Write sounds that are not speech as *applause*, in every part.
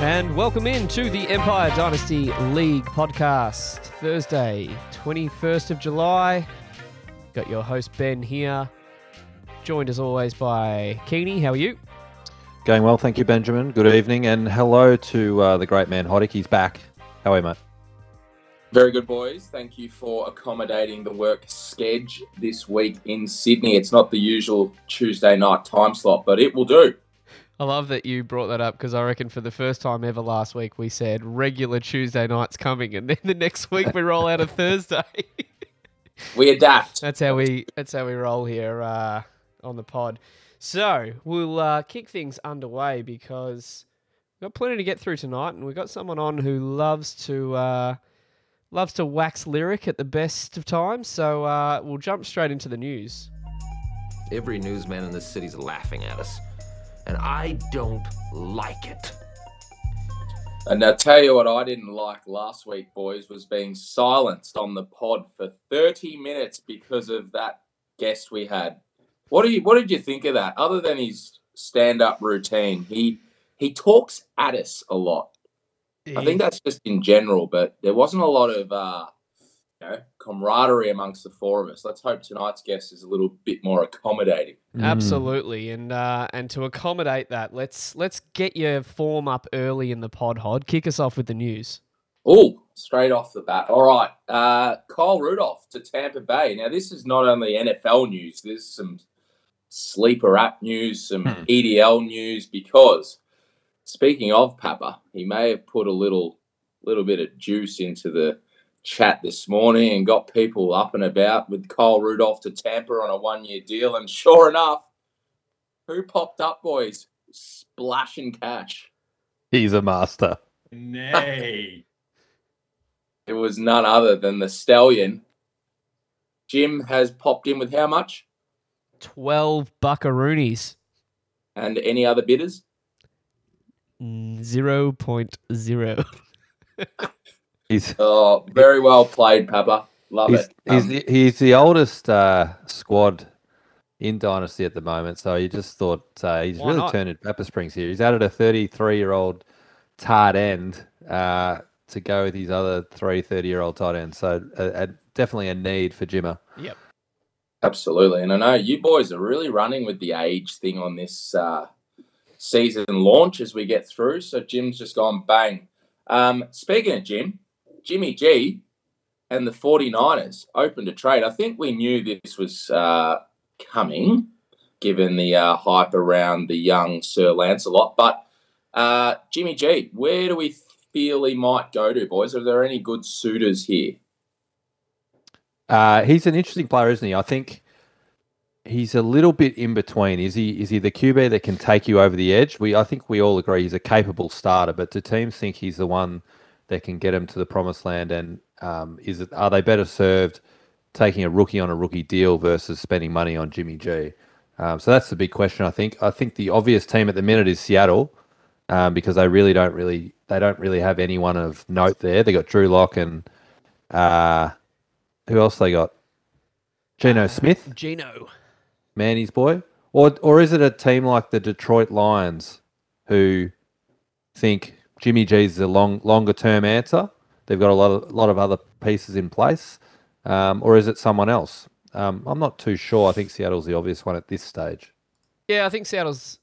And welcome in to the Empire Dynasty League podcast. Thursday, 21st of July. Got your host Ben here. Joined as always by Keeney. How are you? Going well, thank you, Benjamin. Good evening, and hello to uh, the great man Hoddick. He's back. How are you, mate? Very good, boys. Thank you for accommodating the work schedule this week in Sydney. It's not the usual Tuesday night time slot, but it will do. I love that you brought that up because I reckon for the first time ever last week we said regular Tuesday nights coming, and then the next week we roll out a *laughs* Thursday. We adapt. That's how we that's how we roll here uh, on the pod. So we'll uh, kick things underway because we've got plenty to get through tonight, and we've got someone on who loves to uh, loves to wax lyric at the best of times. So uh, we'll jump straight into the news. Every newsman in this city's laughing at us. And I don't like it. And I'll tell you what I didn't like last week, boys, was being silenced on the pod for 30 minutes because of that guest we had. What do you what did you think of that? Other than his stand-up routine, he he talks at us a lot. I think that's just in general, but there wasn't a lot of uh, you know, camaraderie amongst the four of us. Let's hope tonight's guest is a little bit more accommodating. Absolutely, and uh, and to accommodate that, let's let's get your form up early in the pod. Hod, kick us off with the news. Oh, straight off the bat. All right. Uh, Kyle Rudolph to Tampa Bay. Now, this is not only NFL news, there's some sleeper app news, some Hmm. EDL news, because speaking of Papa, he may have put a little little bit of juice into the chat this morning and got people up and about with Kyle Rudolph to Tampa on a one year deal. And sure enough, who popped up, boys? Splashing cash. He's a master. Nay. *laughs* It was none other than the Stallion. Jim has popped in with how much? Twelve buckaroonies, And any other bidders? zero point zero. *laughs* He's Oh, very well played, Papa. Love he's, it. he's, Um, the, he's the oldest uh, squad in Dynasty at the moment, so you just thought uh, he's Why really not? turned it Pepper Springs here. He's added a 33 year old tight end uh, to go with his other three 30 year old tight ends. So uh, uh, definitely a need for Jimmer. Yep. Absolutely. And I know you boys are really running with the age thing on this uh, season launch as we get through. So Jim's just gone bang. Um, speaking of Jim, Jimmy G and the 49ers open to trade. I think we knew this was uh, coming given the uh, hype around the young Sir Lancelot. But uh, Jimmy G, where do we feel he might go to, boys? Are there any good suitors here? Uh, he's an interesting player, isn't he? I think he's a little bit in between. Is he? Is he the QB that can take you over the edge? We, I think, we all agree he's a capable starter, but do teams think he's the one that can get them to the promised land? And um, is it? Are they better served taking a rookie on a rookie deal versus spending money on Jimmy G? Um, so that's the big question. I think. I think the obvious team at the minute is Seattle. Um, because they really don't really they don't really have anyone of note there. They got Drew Lock and uh, who else they got? Geno Smith, Geno. Manny's boy, or or is it a team like the Detroit Lions who think Jimmy G's the long longer term answer? They've got a lot of lot of other pieces in place, um, or is it someone else? Um, I'm not too sure. I think Seattle's the obvious one at this stage. Yeah, I think Seattle's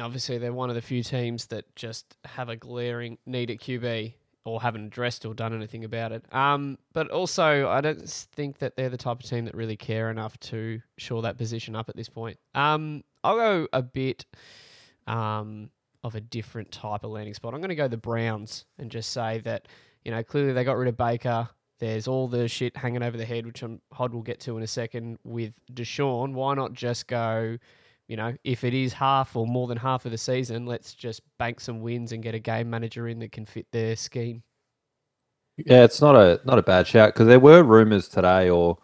obviously they're one of the few teams that just have a glaring need at QB or haven't addressed or done anything about it. Um, but also I don't think that they're the type of team that really care enough to shore that position up at this point. Um, I'll go a bit um, of a different type of landing spot. I'm going to go the Browns and just say that you know clearly they got rid of Baker. There's all the shit hanging over the head, which I'm, Hod will get to in a second with Deshaun. Why not just go? you know, if it is half or more than half of the season, let's just bank some wins and get a game manager in that can fit their scheme. Yeah, it's not a not a bad shout because there were rumors today or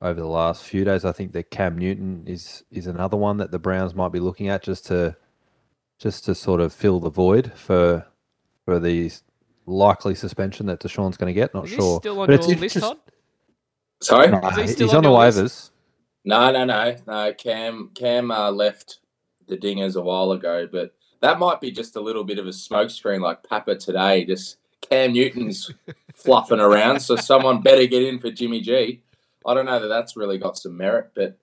over the last few days. I think that Cam Newton is is another one that the Browns might be looking at just to just to sort of fill the void for for the likely suspension that Deshaun's going to get. Not Is sure. still on But it's your list, interest- Todd? Sorry? Nah, Is he he's still on on the your list? waivers. No, no, no, no. Cam Cam uh, left the Dingers a while ago, but that might be just a little bit of a smokescreen like Papa today. Just Cam Newton's *laughs* fluffing around, so someone better get in for Jimmy G. I don't know that that's really got some merit, but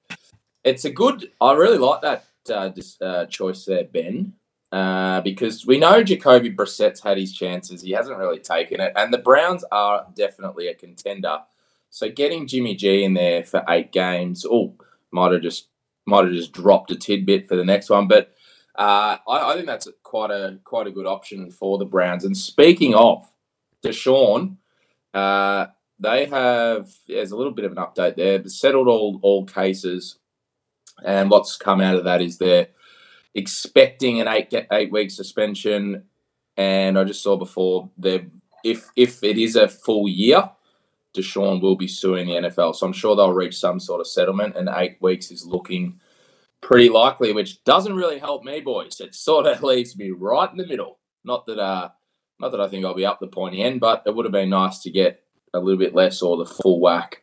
it's a good. I really like that uh, this, uh, choice there, Ben, uh, because we know Jacoby Brissett's had his chances. He hasn't really taken it, and the Browns are definitely a contender. So getting Jimmy G in there for eight games, oh, might have just might have just dropped a tidbit for the next one, but uh, I, I, think that's quite a quite a good option for the Browns. And speaking of Deshaun, uh, they have there's a little bit of an update there. They've settled all all cases, and what's come out of that is they're expecting an eight eight week suspension. And I just saw before they if if it is a full year, Deshaun will be suing the NFL. So I'm sure they'll reach some sort of settlement, and eight weeks is looking pretty likely, which doesn't really help me, boys. It sort of *laughs* leaves me right in the middle. Not that uh not that I think I'll be up the pointy end, but it would have been nice to get a little bit less or the full whack.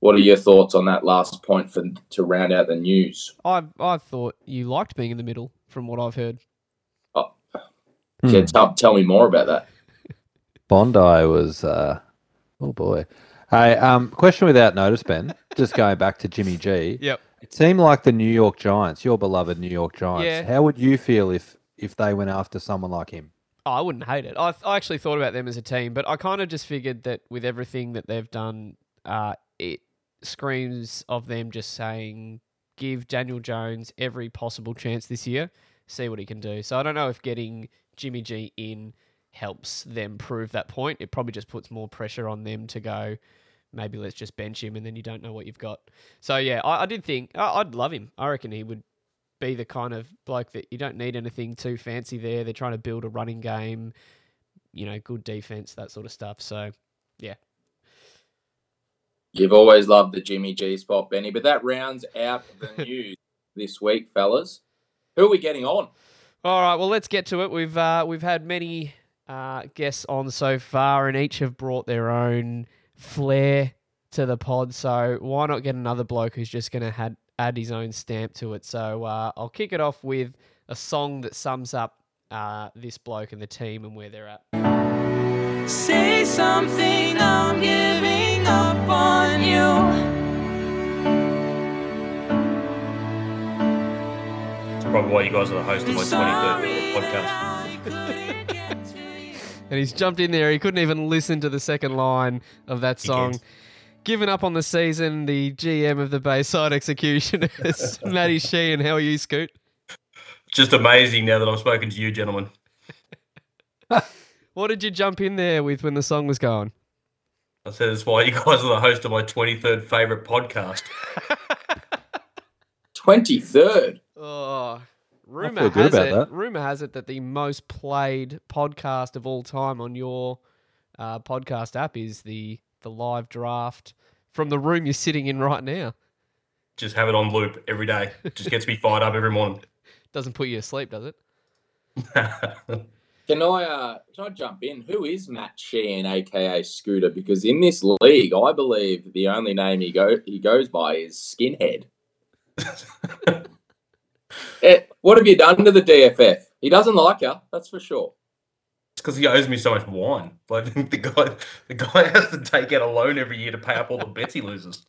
What are your thoughts on that last point for to round out the news? I I thought you liked being in the middle, from what I've heard. Oh, yeah, tell, tell me more about that. Bondi was, uh, oh boy. Hey, um, question without notice, Ben. Just going back to Jimmy G. *laughs* Yep. It seemed like the New York Giants, your beloved New York Giants. Yeah. How would you feel if if they went after someone like him? Oh, I wouldn't hate it. I, I actually thought about them as a team, but I kind of just figured that with everything that they've done, uh, it screams of them just saying, give Daniel Jones every possible chance this year, see what he can do. So I don't know if getting Jimmy G in helps them prove that point. It probably just puts more pressure on them to go, maybe let's just bench him and then you don't know what you've got. So yeah, I, I did think I, I'd love him. I reckon he would be the kind of bloke that you don't need anything too fancy there. They're trying to build a running game, you know, good defense, that sort of stuff. So yeah. You've always loved the Jimmy G spot, Benny, but that rounds out the *laughs* news this week, fellas. Who are we getting on? All right, well, let's get to it. We've uh, we've had many uh, guests on so far, and each have brought their own flair to the pod. So why not get another bloke who's just going to add his own stamp to it? So uh, I'll kick it off with a song that sums up uh, this bloke and the team and where they're at. Say something, I'm giving up on you. It's probably why you guys are the host of my 23rd podcast. that I couldn't get to you. *laughs* And he's jumped in there. He couldn't even listen to the second line of that song. can't. Given up on the season, the GM of the Bayside Executioners, *laughs* Matty Sheehan. How are you, Scoot? Just amazing now that I've spoken to you, gentlemen. *laughs* What did you jump in there with when the song was going? I said it's why you guys are the host of my 23rd favorite podcast. *laughs* 23rd. Oh, rumor feel good has about it. that. Rumor has it that the most played podcast of all time on your uh, podcast app is the the live draft from the room you're sitting in right now. Just have it on loop every day. Just gets me fired up every morning. *laughs* Doesn't put you asleep, does it? *laughs* Can I uh, can I jump in? Who is Matt Sheehan, aka Scooter? Because in this league, I believe the only name he go he goes by is Skinhead. *laughs* Eh, what have you done to the DFF? He doesn't like you, that's for sure. It's because he owes me so much wine. Like *laughs* the guy, the guy has to take out a loan every year to pay up all the bets he loses.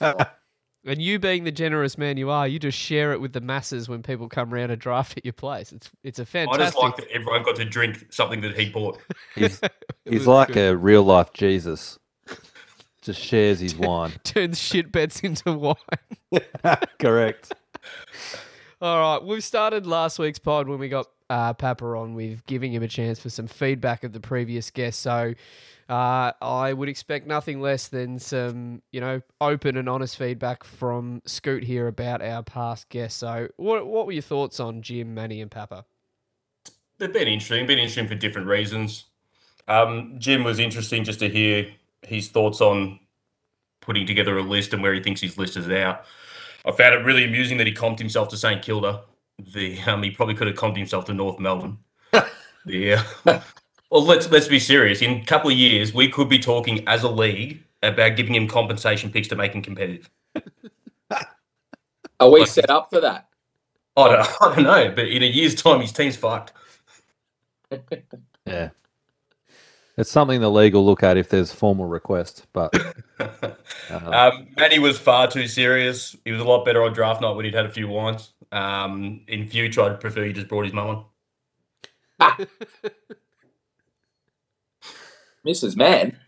*laughs* And you being the generous man you are, you just share it with the masses when people come round to draft at your place. It's it's a fantastic. I just like that everyone got to drink something that he bought. *laughs* He's *laughs* he's like good. a real life Jesus. Just shares his *laughs* wine. turns shit bets into wine. Correct. All right, we've started last week's pod when we got uh, on with giving him a chance for some feedback of the previous guest. So uh, I would expect nothing less than some, you know, open and honest feedback from Scoot here about our past guests. So what what were your thoughts on Jim, Manny, and Papa? They've been interesting, been interesting for different reasons. Um, Jim was interesting just to hear his thoughts on putting together a list and where he thinks his list is out. I found it really amusing that he comped himself to St Kilda. The um, he probably could have comped himself to North Melbourne. *laughs* yeah. well, let's let's be serious. In a couple of years, we could be talking as a league about giving him compensation picks to make him competitive. Are we set up for that? I don't, *laughs* I don't know, but in a year's time, his team's fucked. Yeah. It's something the league will look at if there's formal request, but *laughs* uh, Um, Manny was far too serious. He was a lot better on draft night when he'd had a few wines. Um, in future, I'd prefer he just brought his mum on. *laughs* Mrs. Man.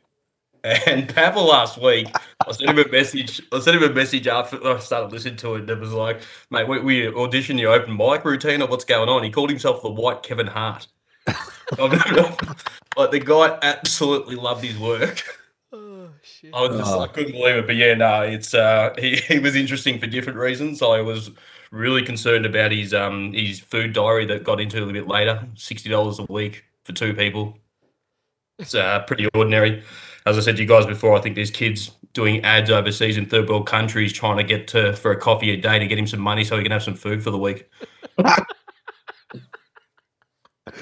And Pavel last week, I sent him a message. I sent him a message after I started listening to it. And it was like, "Mate, we, we audition your open mic routine or what's going on?" He called himself the White Kevin Hart. *laughs* like the guy absolutely loved his work. Oh shit. I was just Oh. I couldn't believe it. But yeah, no, it's uh he, he was interesting for different reasons. I was really concerned about his um his food diary that got into a little bit later. Sixty dollars a week for two people. It's uh pretty ordinary. As I said to you guys before, I think there's kids doing ads overseas in third world countries trying to get to for a coffee a day to get him some money so he can have some food for the week. *laughs* and,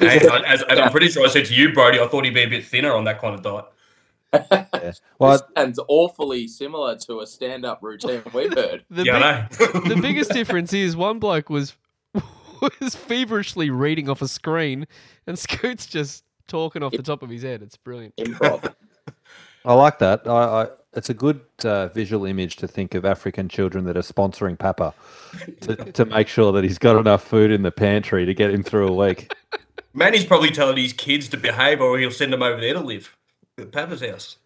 I- I'm pretty sure I said to you, Brody, I thought he'd be a bit thinner on that kind of diet. Yeah. well, This sounds awfully similar to a stand-up routine we've *laughs* heard. The, yeah, big- the biggest difference is one bloke was *laughs* was feverishly reading off a screen, and Scoot's just talking off the top of his head. It's brilliant. Improv. *laughs* I like that. I, I, it's a good uh, visual image to think of African children that are sponsoring Papa to, to make sure that he's got enough food in the pantry to get him through a week. Manny's probably telling his kids to behave or he'll send them over there to live Papa's house.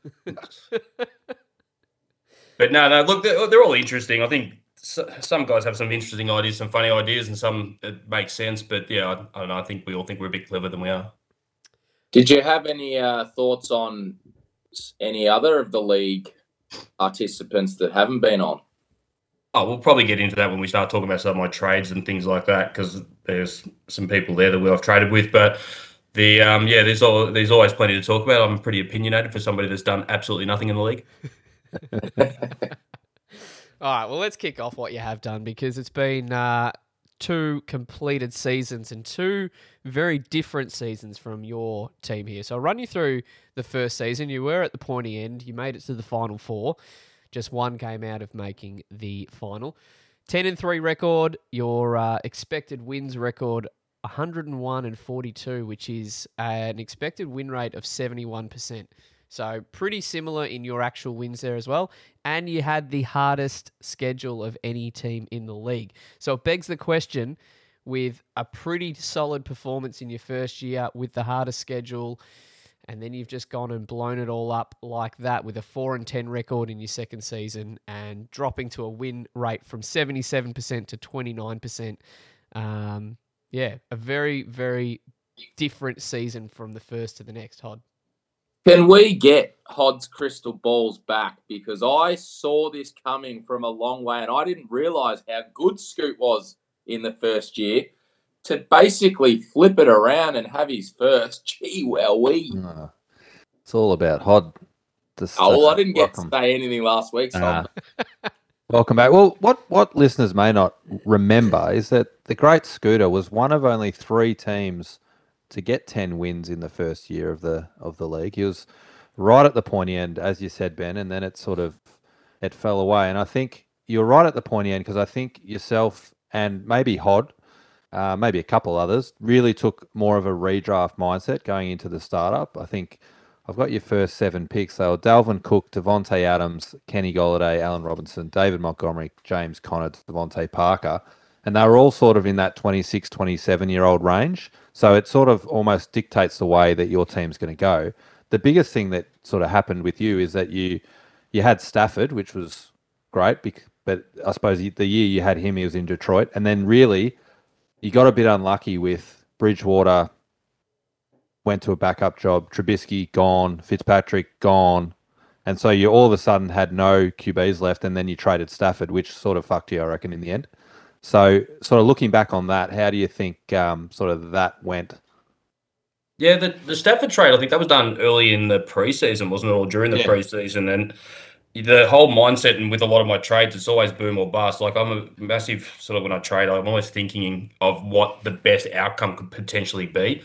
but no, no, look, they're, they're all interesting. I think s- some guys have some interesting ideas, some funny ideas, and some it makes sense. But yeah, I, I don't know. I think we all think we're a bit clever than we are. Did you have any uh, thoughts on any other of the league participants that haven't been on? Oh, we'll probably get into that when we start talking about some of my trades and things like that, because there's some people there that we have traded with. But the um, yeah, there's all, there's always plenty to talk about. I'm pretty opinionated for somebody that's done absolutely nothing in the league. *laughs* All right, well, let's kick off what you have done because it's been uh, two completed seasons and two very different seasons from your team here. So I'll run you through the first season. You were at the pointy end, you made it to the final four. Just one game out of making the final. 10 and 3 record, your uh, expected wins record 101 and 42, which is an expected win rate of 71%. So pretty similar in your actual wins there as well. And you had the hardest schedule of any team in the league. So it begs the question with a pretty solid performance in your first year with the hardest schedule, and then you've just gone and blown it all up like that with a 4 and 10 record in your second season and dropping to a win rate from 77% to 29%. Um, yeah, a very, very different season from the first to the next, Hod. Can we get Hod's crystal balls back? Because I saw this coming from a long way and I didn't realize how good Scoot was in the first year. To basically flip it around and have his first, *laughs* gee, well, we. Uh, it's all about Hod. Just, Oh, well, uh, I didn't get welcome. to say anything last week, so Ah. *laughs* Welcome back. Well, what what listeners may not remember is that the Great Scooter was one of only three teams to get ten wins in the first year of the of the league. He was right at the pointy end, as you said, Ben, and then it sort of it fell away. And I think you're right at the pointy end because I think yourself and maybe Hod, uh, maybe a couple others, really took more of a redraft mindset going into the startup. I think I've got your first seven picks. They were Dalvin Cook, Davante Adams, Kenny Golladay, Allen Robinson, David Montgomery, James Conner, DeVante Parker. And they were all sort of in that 26, 27 year old range. So it sort of almost dictates the way that your team's going to go. The biggest thing that sort of happened with you is that you you had Stafford, which was great, but I suppose the year you had him, he was in Detroit. And then really, you got a bit unlucky with Bridgewater, went to a backup job. Trubisky gone, Fitzpatrick gone, and so you all of a sudden had no QBs left, and then you traded Stafford, which sort of fucked you, I reckon, in the end. So, sort of looking back on that, how do you think um, sort of that went? Yeah, the, the Stafford trade, I think that was done early in the preseason, wasn't it? Or during the Yeah. preseason. And the whole mindset, and with a lot of my trades, it's always boom or bust. Like I'm a massive sort of when I trade, I'm always thinking of what the best outcome could potentially be.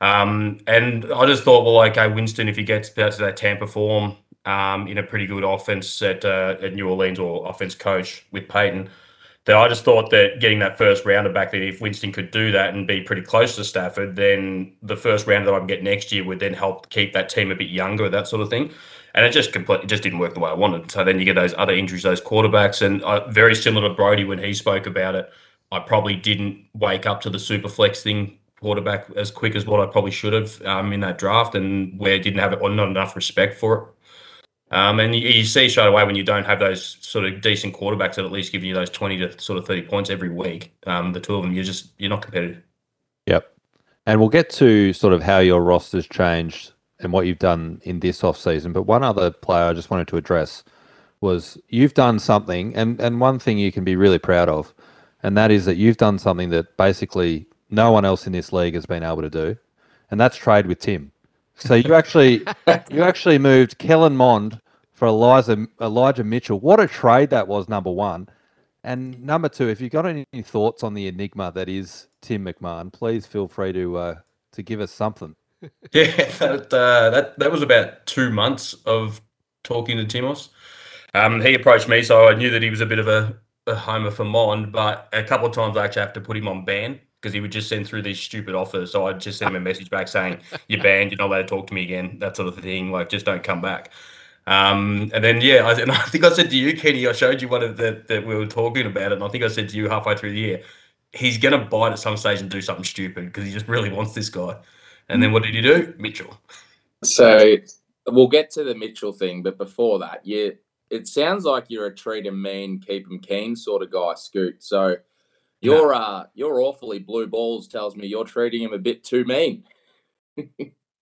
Um, and I just thought, well, okay, Winston, if he gets out to that Tampa form um, in a pretty good offense at, uh, at New Orleans or offense coach with Payton, That I just thought that getting that first rounder back, that if Winston could do that and be pretty close to Stafford, then the first rounder that I would get next year would then help keep that team a bit younger, that sort of thing. And it just completely just didn't work the way I wanted. So then you get those other injuries, those quarterbacks, and uh, very similar to Brody when he spoke about it. I probably didn't wake up to the super flex thing quarterback as quick as what I probably should have um, in that draft, and where I didn't have it or not enough respect for it. Um, and you, you see straight away when you don't have those sort of decent quarterbacks that at least give you those twenty to sort of thirty points every week. Um, the two of them, you're just you're not competitive. Yep. And we'll get to sort of how your roster's changed and what you've done in this off season. But one other player I just wanted to address was you've done something, and, and one thing you can be really proud of, and that is that you've done something that basically no one else in this league has been able to do, and that's trade with Tim. So you actually you actually moved Kellen Mond for Elijah Elijah Mitchell. What a trade that was, number one. And number two, if you've got any thoughts on the enigma that is Tim McMahon, please feel free to uh, to give us something. *laughs* Yeah, that, uh, that that was about two months of talking to Timos. Um, he approached me, so I knew that he was a bit of a, a homer for Mond, but a couple of times I actually have to put him on ban because he would just send through these stupid offers. So I'd just send him a message back saying, *laughs* You're banned, you're not allowed to talk to me again, that sort of thing. Like, just don't come back. Um, and then, yeah, I, *laughs* and I think I said to you, Kenny, I showed you one of the, that we were talking about it. And I think I said to you halfway through the year, he's going to bite at some stage and do something stupid because he just really wants this guy. And then what did he do? Mitchell. So we'll get to the Mitchell thing, but before that, you it sounds like you're a treat treat 'em mean, keep keep 'em keen sort of guy, Scoot. So your uh your awfully blue balls tells me you're treating him a bit too mean. *laughs*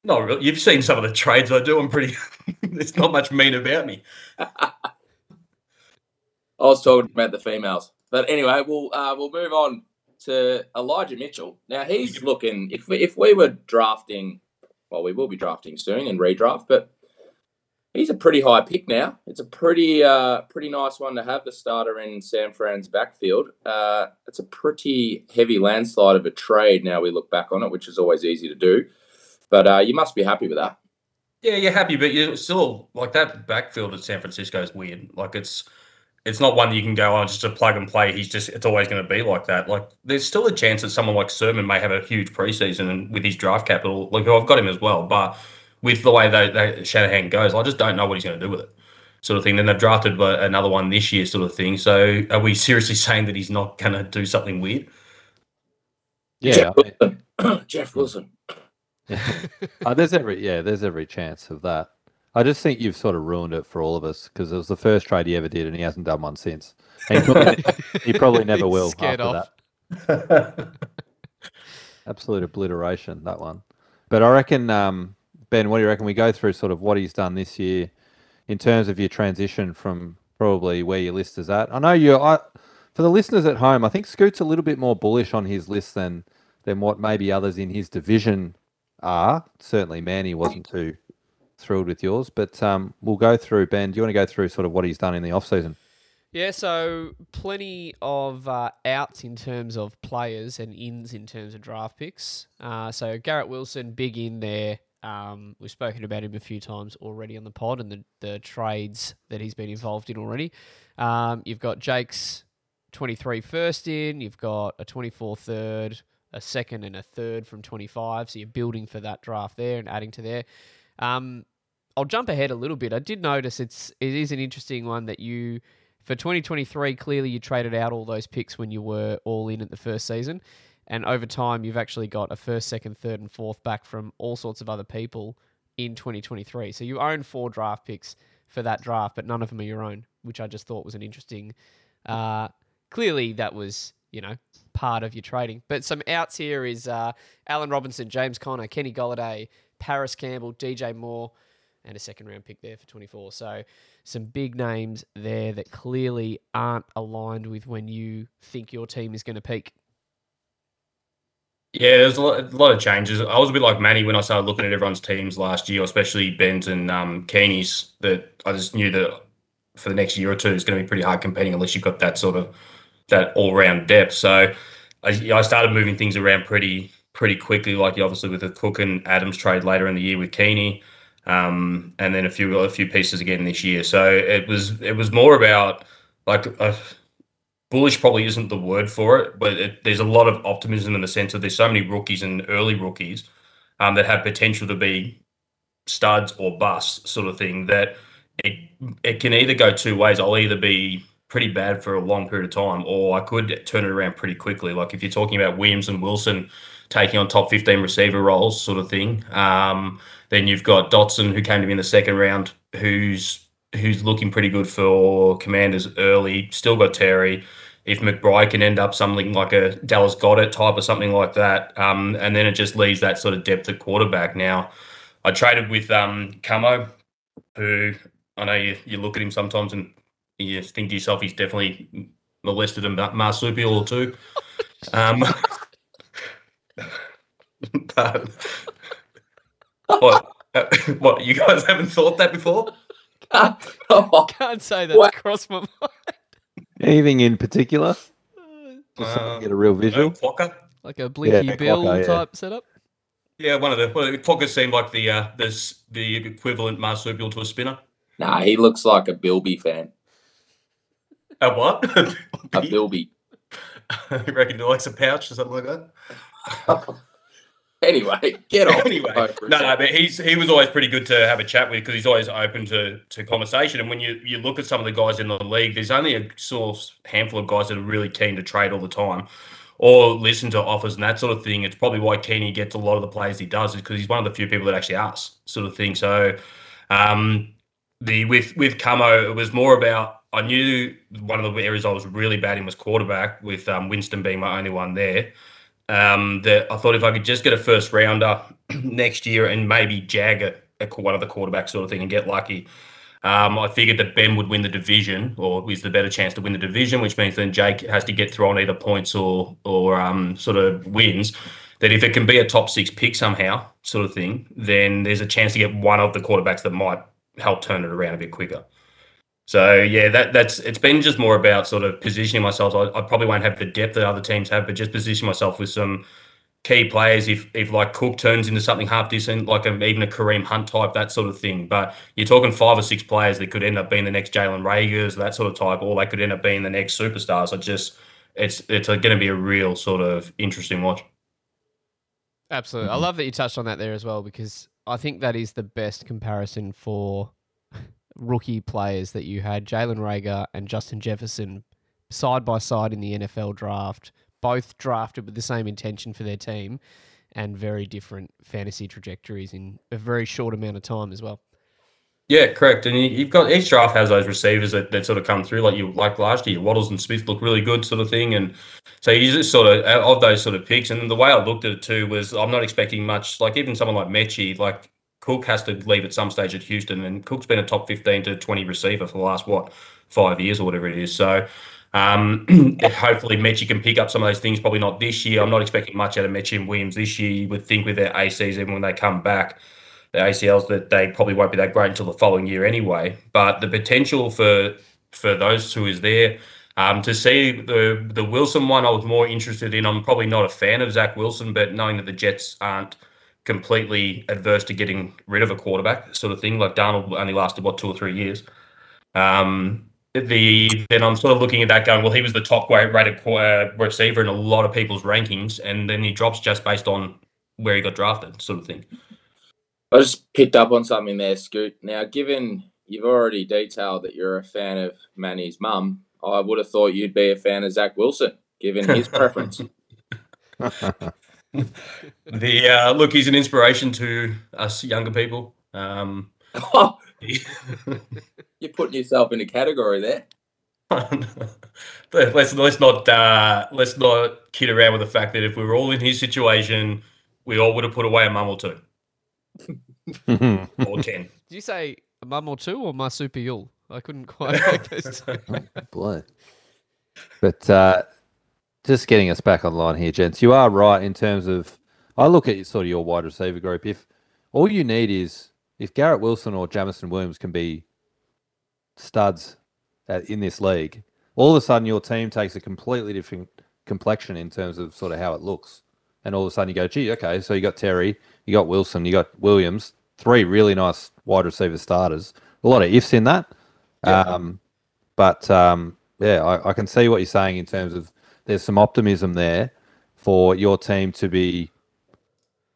No, really. You've seen some of the trades I do. I'm pretty. *laughs* There's not much mean about me. I was talking about the females, but anyway, we'll uh, we'll move on to Elijah Mitchell. Now he's looking. If we, if we were drafting, well, we will be drafting soon and redraft, but he's a pretty high pick now. It's a pretty uh, pretty nice one to have the starter in San Fran's backfield. Uh, it's a pretty heavy landslide of a trade. Now we look back on it, which is always easy to do, but uh, you must be happy with that. Yeah, you're happy, but you're still like that backfield at San Francisco is weird. Like it's it's not one you can go on just a plug and play. He's just it's always going to be like that. Like there's still a chance that someone like Sermon may have a huge preseason and with his draft capital. Like I've got him as well, but with the way that, that Shanahan goes, I just don't know what he's going to do with it. Sort of thing. Then they've drafted uh, another one this year, sort of thing. So are we seriously *laughs* saying that he's not going to do something weird? Yeah, Jeff Wilson. *coughs* Jeff Wilson. *laughs* uh, there's every yeah, there's every chance of that. I just think you've sort of ruined it for all of us because it was the first trade he ever did, and he hasn't done one since. And he probably, he probably *laughs* never will Scared after off. that. Absolute obliteration that one. But I reckon, um, Ben, what do you reckon? We go through sort of what he's done this year in terms of your transition from probably where your list is at. I know you. I for the listeners at home, I think Scoot's a little bit more bullish on his list than than what maybe others in his division are. Certainly, Manny wasn't too thrilled with yours, but um, we'll go through. Ben, do you want to go through sort of what he's done in the off season? Yeah, so plenty of uh, outs in terms of players and ins in terms of draft picks. Uh, so Garrett Wilson, big in there. Um, we've spoken about him a few times already on the pod and the, the trades that he's been involved in already. Um, you've got Jake's 23 first in, you've got a 24 third, a second, and a third from 25. So you're building for that draft there and adding to there. Um, I'll jump ahead a little bit. I did notice it's it is an interesting one that you for 2023 clearly you traded out all those picks when you were all in at the first season and over time you've actually got a first, second, third and fourth back from all sorts of other people in 2023. So you own four draft picks for that draft, but none of them are your own, which I just thought was an interesting uh clearly that was, you know, part of your trading. But some outs here is uh, Allen Robinson, James Conner, Kenny Golladay, Parris Campbell, DJ Moore, and a second round pick there for 24. So some big names there that clearly aren't aligned with when you think your team is going to peak. Yeah, there's a lot, a lot of changes. I was a bit like Manny when I started looking at everyone's teams last year, especially Ben's and um, Keeney's. That I just knew that for the next year or two, it's going to be pretty hard competing unless you've got that sort of that all round depth. So I, I started moving things around pretty pretty quickly, like obviously with the Cook and Adams trade later in the year with Keeney, um, and then a few a few pieces again this year. So it was it was more about like uh, bullish probably isn't the word for it, but it, there's a lot of optimism in the sense that there's so many rookies and early rookies um, that have potential to be studs or busts sort of thing that it it can either go two ways. I'll either be pretty bad for a long period of time, or I could turn it around pretty quickly. Like if you're talking about Williams and Wilson taking on top 15 receiver roles, sort of thing. Um, then you've got Dotson, who came to me in the second round, who's who's looking pretty good for Commanders early. Still got Terry. If McBride can end up something like a Dallas Goedert type or something like that, um, and then it just leaves that sort of depth at quarterback. Now, I traded with um, Camo, who I know you, you look at him sometimes and you think to yourself he's definitely molested a marsupial or two. Um, *laughs* but, what, *laughs* what, you guys haven't thought that before? *laughs* Can't say that's What? crossed my mind. Anything in particular? Just so I Uh, get a real visual. Uh, Quokka? Like a Blinky Yeah, Bill Quokka, yeah. type setup. Yeah, one of the well, Quokka seemed like the uh, this the equivalent marsupial to a spinner. nah, he looks like a Bilby fan. A what? *laughs* A Bilby. *laughs* you reckon he likes a pouch or something like that? *laughs* Anyway, get on. anyway, no, no, but he's he was always pretty good to have a chat with because he's always open to to conversation. And when you you look at some of the guys in the league, there's only a sort of handful of guys that are really keen to trade all the time or listen to offers and that sort of thing. It's probably why Keeney gets a lot of the players he does is because he's one of the few people that actually asks sort of thing. So, um, the with with Camo, it was more about I knew one of the areas I was really bad in was quarterback, with um, Winston being my only one there. Um, that I thought if I could just get a first rounder *clears throat* next year and maybe jag a, a, one of the quarterbacks sort of thing and get lucky. Um, I figured that Ben would win the division, or is the better chance to win the division, which means then Jake has to get through on either points or or um, sort of wins. That if it can be a top six pick somehow, sort of thing, then there's a chance to get one of the quarterbacks that might help turn it around a bit quicker. So yeah, that that's it's been just more about sort of positioning myself. I, I probably won't have the depth that other teams have, but just position myself with some key players. If if like Cook turns into something half decent, like a, even a Kareem Hunt type, that sort of thing. But you're talking five or six players that could end up being the next Jalen Reagor's, that sort of type, or they could end up being the next superstars. I just it's it's going to be a real sort of interesting watch. Absolutely. I love that you touched on that there as well because I think that is the best comparison for rookie players that you had Jalen Reagor and Justin Jefferson side by side in the NFL draft, both drafted with the same intention for their team and very different fantasy trajectories in a very short amount of time as well. Yeah, correct. And you- you've got each draft has those receivers that, that sort of come through, like you like last year. Waddles and Smith look really good, sort of thing. And so you just sort of of those sort of picks. And the way I looked at it too was I'm not expecting much. Like even someone like Mechie, like Cook has to leave at some stage at Houston, and Cook's been a top 15 to 20 receiver for the last what five years or whatever it is. So. Um, *clears throat* hopefully, Metchie can pick up some of those things. Probably not this year. I'm not expecting much out of Metchie and Williams this year. You would think with their ACs, even when they come back, the ACLs that they probably won't be that great until the following year anyway. But the potential for for those two is there. Um, to see the the Wilson one, I was more interested in. I'm probably not a fan of Zach Wilson, but knowing that the Jets aren't completely adverse to getting rid of a quarterback, sort of thing, like Darnold only lasted what two or three years. Um, the then I'm sort of looking at that going, well, he was the top rated uh, receiver in a lot of people's rankings, and then he drops just based on where he got drafted, sort of thing. I just picked up on something there, Scoot. Now, given you've already detailed that you're a fan of Manny's mum, I would have thought you'd be a fan of Zach Wilson, given his preference. *laughs* *laughs* The uh, look, he's an inspiration to us younger people. Um, Oh, *laughs* you're putting yourself in a category there. *laughs* let's let's not uh, let's not kid around with the fact that if we were all in his situation, we all would have put away a mum or two or ten. Did you say a mum or two or marsupial? I couldn't quite make those two. Blood. But uh, just getting us back online here, gents. You are right in terms of. I look at sort of your wide receiver group. If all you need is if Garrett Wilson or Jameson Williams can be studs at, in this league, all of a sudden your team takes a completely different complexion in terms of sort of how it looks. And all of a sudden you go, gee, okay, so you got Terry, you got Wilson, you got Williams, three really nice wide receiver starters. A lot of ifs in that. Um, but um, yeah, I, I can see what you're saying in terms of there's some optimism there for your team to be,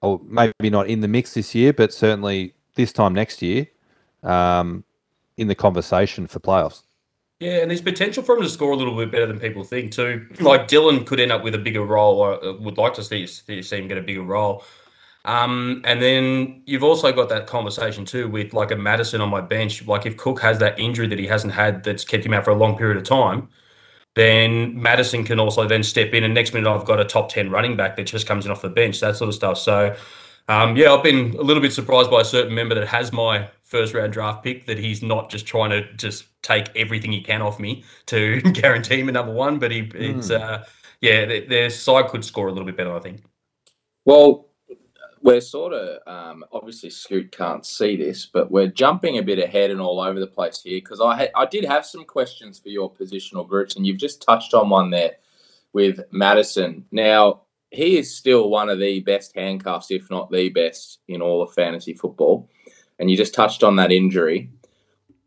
or maybe not in the mix this year, but certainly this time next year, um, in the conversation for playoffs. Yeah, and there's potential for him to score a little bit better than people think too. Like Dillon could end up with a bigger role. I uh, would like to see, see see him get a bigger role. Um, and then you've also got that conversation too with like a Mattison on my bench. Like if Cook has that injury that he hasn't had that's kept him out for a long period of time, then Mattison can also then step in. And next minute I've got a top ten running back that just comes in off the bench, that sort of stuff. So um, yeah, I've been a little bit surprised by a certain member that has my first round draft pick that he's not just trying to just take everything he can off me to *laughs* guarantee him a number one, but he it's uh yeah, their side could score a little bit better, I think. Well, we're sort of um, obviously Scoot can't see this, but we're jumping a bit ahead and all over the place here because I ha- I did have some questions for your positional groups, and you've just touched on one there with Mattison. Now he is still one of the best handcuffs, if not the best, in all of fantasy football, and you just touched on that injury.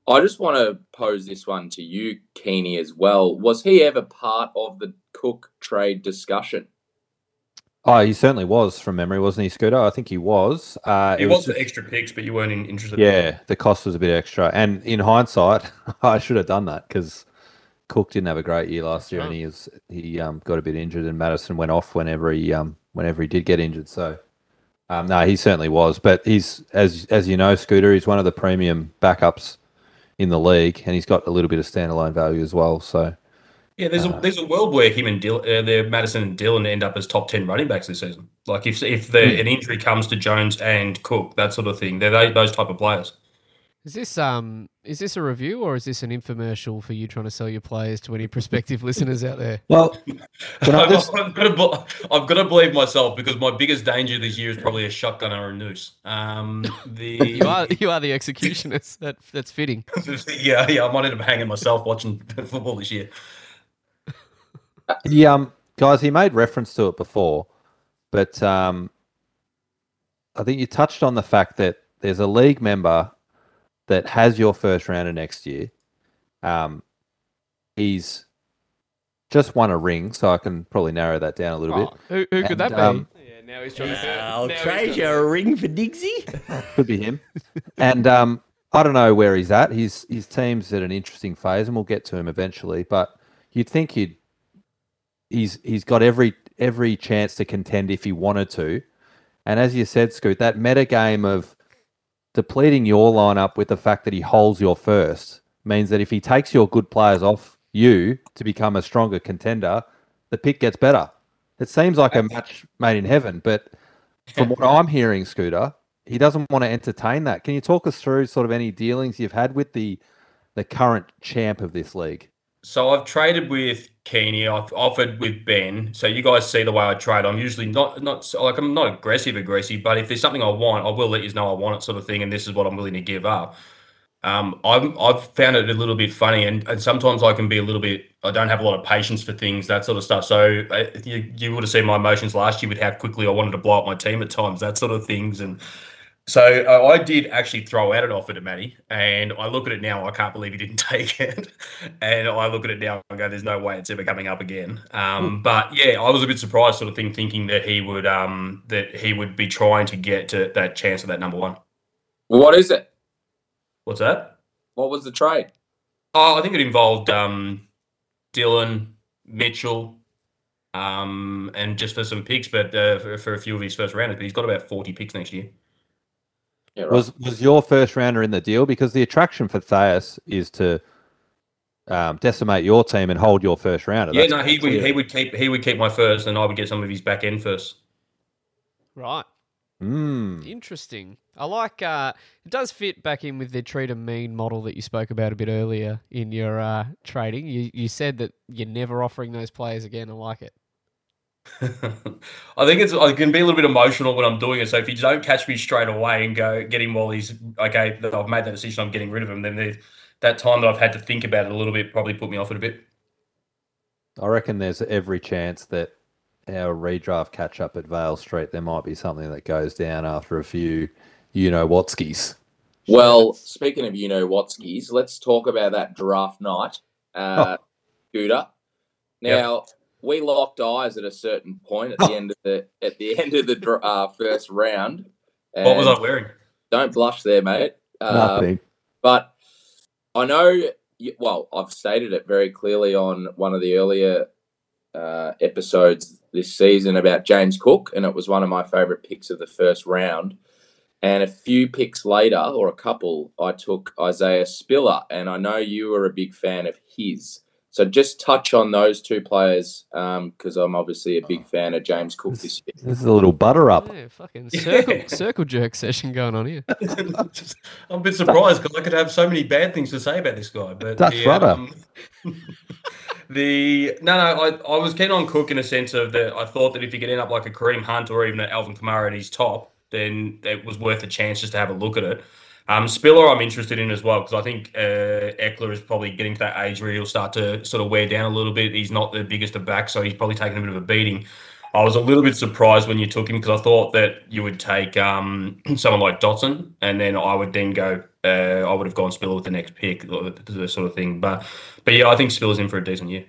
I just want to pose this one to you, Keeney, as well. Was he ever part of the Cook trade discussion? Oh, he certainly was from memory, wasn't he, Scooter? I think he was. Uh, It it was just- the extra picks, but you weren't in, interested. Yeah, the cost was a bit extra. And in hindsight, *laughs* I should have done that because Cook didn't have a great year last year, and he is he um, got a bit injured, and Mattison went off whenever he um, whenever he did get injured. So um, no, he certainly was. But he's as as you know, Scooter, he's one of the premium backups in the league, and he's got a little bit of standalone value as well. So Yeah, there's a there's a world where him and Dill, uh, the Mattison and Dillon end up as top ten running backs this season. Like if if the, an injury comes to Jones and Cook, that sort of thing, they're they, those type of players. Is this um is this a review or is this an infomercial for you trying to sell your players to any prospective *laughs* listeners out there? well, *laughs* I I've, just- I've got to, I've got to believe myself because my biggest danger this year is probably a shotgun or a noose. Um, *laughs* the You are you are the executionist. That that's fitting. yeah, yeah, I might end up hanging myself watching football this year. He, um, guys, he made reference to it before, but um, I think you touched on the fact that there's a league member that has your first rounder next year. Um, he's just won a ring, so I can probably narrow that down a little bit. Oh, who who could And, that be? um, yeah, now he's trying to. I'll now trade you a ring for Dixie. *laughs* Could be him. and um, I don't know where he's at. His his team's at an interesting phase, and we'll get to him eventually. But you'd think he'd he's he's got every every chance to contend if he wanted to. And as you said, Scoot, that meta game of depleting your lineup with the fact that he holds your first means that if he takes your good players off you to become a stronger contender, the pick gets better. It seems like a match made in heaven, but from what I'm hearing, Scooter, he doesn't want to entertain that. Can you talk us through sort of any dealings you've had with the the current champ of this league? So I've traded with Keeney. I've offered with Ben. So you guys see the way I trade. I'm usually not not like I'm not aggressive aggressive, but if there's something I want, I will let you know I want it, sort of thing. And this is what I'm willing to give up. Um, I've I've found it a little bit funny, and, and sometimes I can be a little bit. I don't have a lot of patience for things, that sort of stuff. So uh, you you would have seen my emotions last year with how quickly I wanted to blow up my team at times, that sort of things, and. So uh, I did actually throw out an offer to Matty, and I look at it now. I can't believe he didn't *laughs* take it, and I look at it now and go, "There's no way it's ever coming up again." Um, but yeah, I was a bit surprised, sort of thing, thinking that he would um, that he would be trying to get to that chance of that number one. What is it? What's that? What was the trade? Oh, I think it involved um, Dylan Mitchell, um, and just for some picks, but uh, for, for a few of his first rounders. But he's got about forty picks next year. Yeah, right. Was was your first rounder in the deal? Because the attraction for Thais is to um, decimate your team and hold your first rounder. Yeah, That's no, he would clear. he would keep he would keep my first, and I would get some of his back end first. Right. Mm. Interesting. I like uh it does fit back in with the treat a mean model that you spoke about a bit earlier in your uh trading. You you said that you're never offering those players again. I like it. *laughs* I think it's I can be a little bit emotional when I'm doing it. So if you don't catch me straight away and go get him while he's okay, that I've made that decision, I'm getting rid of him. Then there's that time that I've had to think about it a little bit probably put me off it a bit. I reckon there's every chance that our redraft catch up at Vale Street, there might be something that goes down after a few, you know, Watskis. Well, speaking of you know Watskis, let's talk about that draft night. Uh, Scooter. Now we locked eyes at a certain point at the end of the at the *laughs* end of the uh, first round. What was I wearing? Don't blush there, mate. Uh, Nothing. but I know, you- well, I've stated it very clearly on one of the earlier uh, episodes this season about James Cook, and it was one of my favourite picks of the first round. And a few picks later, or a couple, I took Isaiah Spiller, and I know you were a big fan of his. So just touch on those two players because I'm obviously a big fan of James Cook this year. This is a little butter up. Yeah, fucking circle, circle jerk session going on here. Just- *laughs* I'm a bit surprised because I could have so many bad things to say about this guy. But Dutch the, rudder. um, *laughs* the no, no, I, I was keen on Cook in a sense of that. I thought that if you could end up like a Kareem Hunt or even an Alvin Kamara at his top, then it was worth a chance just to have a look at it. Um, Spiller, I'm interested in as well because I think uh, Ekeler is probably getting to that age where he'll start to sort of wear down a little bit. He's not the biggest of backs, so he's probably taking a bit of a beating. I was a little bit surprised when you took him because I thought that you would take um, *clears throat* someone like Dotson, and then I would then go. Uh, I would have gone Spiller with the next pick, the sort of thing. But, but yeah, I think Spiller's in for a decent year.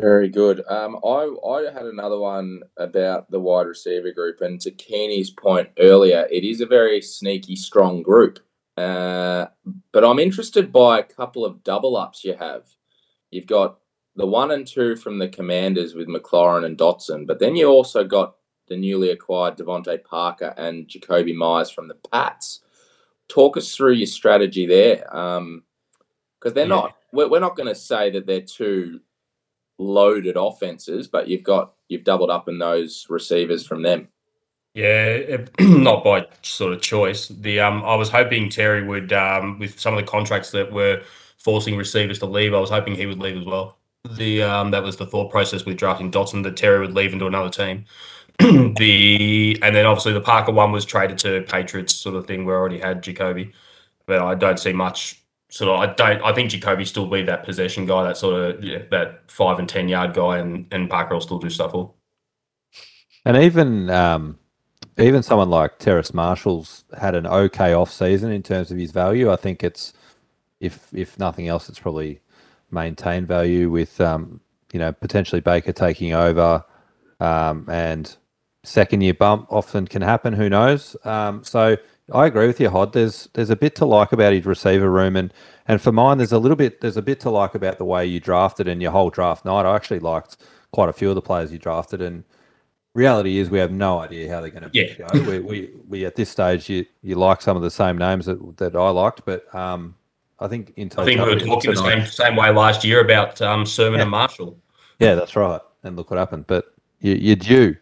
Very good. Um, I I had another one about the wide receiver group, and to Keeney's point earlier, it is a very sneaky, strong group. Uh, but I'm interested by a couple of double ups you have. You've got the one and two from the Commanders with McLaurin and Dotson, but then you also got the newly acquired DeVante Parker and Jakobi Meyers from the Pats. Talk us through your strategy there, because they're Yeah. not. We're, we're not going to say that they're two loaded offenses, but you've got you've doubled up in those receivers from them. Yeah, *clears throat* not by sort of choice. The um, I was hoping Terry would um, with some of the contracts that were forcing receivers to leave. I was hoping he would leave as well. The um, that was the thought process with drafting Dotson that Terry would leave into another team. *clears throat* the and then obviously the Parker one was traded to Patriots sort of thing where I already had Jakobi, but I don't see much. Sort of, I don't. I think Jakobi still be that possession guy, that sort of yeah, that five and ten yard guy, and and Parker will still do stuff for. And even um, even someone like Terrace Marshall's had an okay off season in terms of his value. I think it's if if nothing else, it's probably maintained value with um, you know potentially Baker taking over um, and second year bump often can happen. Who knows? Um, so I agree with you, Hod. There's there's a bit to like about his receiver room, and and for mine, there's a little bit there's a bit to like about the way you drafted and your whole draft night. I actually liked quite a few of the players you drafted, and reality is we have no idea how they're going to Yeah. go. We, we we at this stage you you like some of the same names that, that I liked, but um, I think in I think we were totality, talking the same same way last year about um, Sermon Yeah. and Marshall. Yeah, that's right. And look what happened. But you, you're due.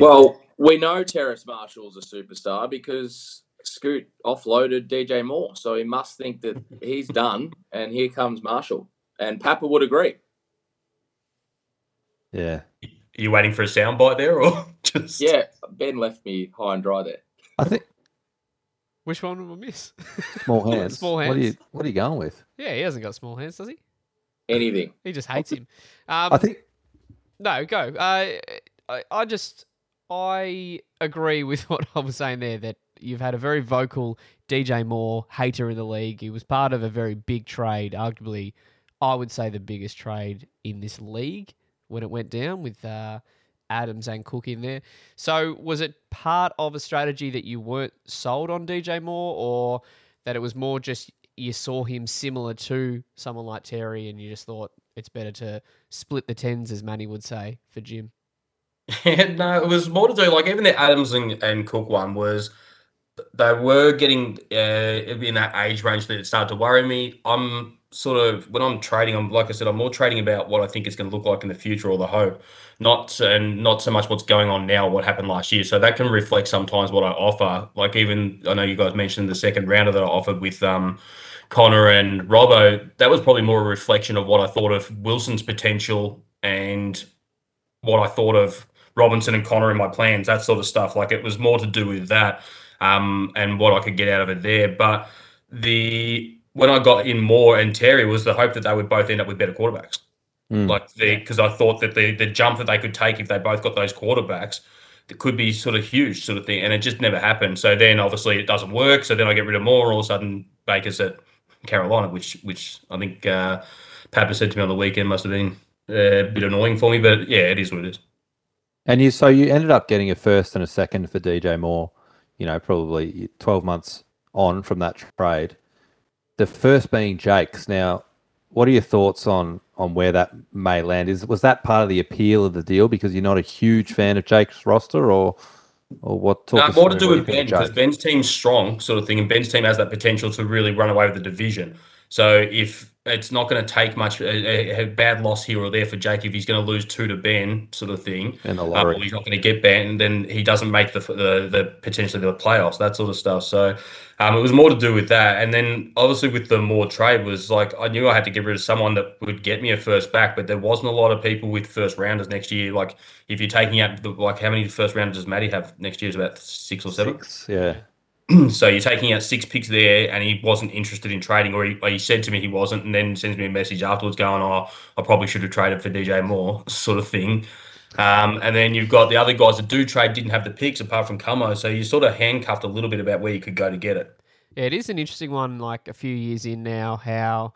Well, we know Terrace Marshall's a superstar because Scoot offloaded DJ Moore, so he must think that he's done. And here comes Marshall, and Papa would agree. Yeah. Are you waiting for a soundbite there, or *laughs* just Yeah, Ben left me high and dry there. I think Which one will we miss? small *laughs* hands. Small What are you hands. What are you going with? Yeah, he hasn't got small hands, does he? Anything. He just hates him. Um, I think No, go. Uh, I, I just I agree *laughs* with what I was saying there. That you've had a very vocal DJ Moore hater in the league. He was part of a very big trade, arguably, I would say the biggest trade in this league when it went down with uh, Adams and Cook in there. So was it part of a strategy that you weren't sold on DJ Moore, or that it was more just you saw him similar to someone like Terry, and you just thought it's better to split the tens, as Manny would say, for Jim. *laughs* no, it was more to do like even the Adams and, and Cook one was they were getting uh, in that age range that it started to worry me. I'm sort of when I'm trading, I'm like I said, I'm more trading about what I think it's going to look like in the future or the hope, not and not so much what's going on now, what happened last year. So that can reflect sometimes what I offer. Like even I know you guys mentioned the second rounder that I offered with um, Connor and Robbo. That was probably more a reflection of what I thought of Wilson's potential and what I thought of Robinson and Connor in my plans, that sort of stuff. Like it was more to do with that um, and what I could get out of it there. But the when I got in Moore and Terry was the hope that they would both end up with better quarterbacks. Mm. Like the because I thought that the the jump that they could take if they both got those quarterbacks that could be sort of huge sort of thing, and it just never happened. So then obviously it doesn't work. So then I get rid of Moore, all of a sudden Baker's at Carolina, which which I think uh, Papa said to me on the weekend must have been uh, a bit annoying for me. But yeah, it is what it is. And you, so you ended up getting a first and a second for DJ Moore. You know, probably twelve months on from that trade. The first being Jake's. Now, what are your thoughts on on where that may land? Is was that part of the appeal of the deal because you're not a huge fan of Jake's roster, or or what? Talk No, more to do with Ben because Ben's team's strong, sort of thing, and Ben's team has that potential to really run away with the division. So if it's not going to take much, a, a, bad loss here or there for Jake, if he's going to lose two to Ben, sort of thing, and the um, lottery. or he's not going to get banned, then he doesn't make the the, the potentially the playoffs, that sort of stuff. So um, it was more to do with that, and then obviously with the more trade was like I knew I had to get rid of someone that would get me a first back, but there wasn't a lot of people with first rounders next year. Like if you're taking out the, like how many first rounders does Matty have next year? Is about six or seven. Six, yeah. *clears throat* So you're taking out six picks there, and he wasn't interested in trading, or he, or he said to me he wasn't, and then sends me a message afterwards going, "Oh, I probably should have traded for DJ Moore," *laughs* sort of thing. Um, and then you've got the other guys that do trade didn't have the picks apart from Como, so you sort of handcuffed a little bit about where you could go to get it. Yeah, it is an interesting one. Like a few years in now, how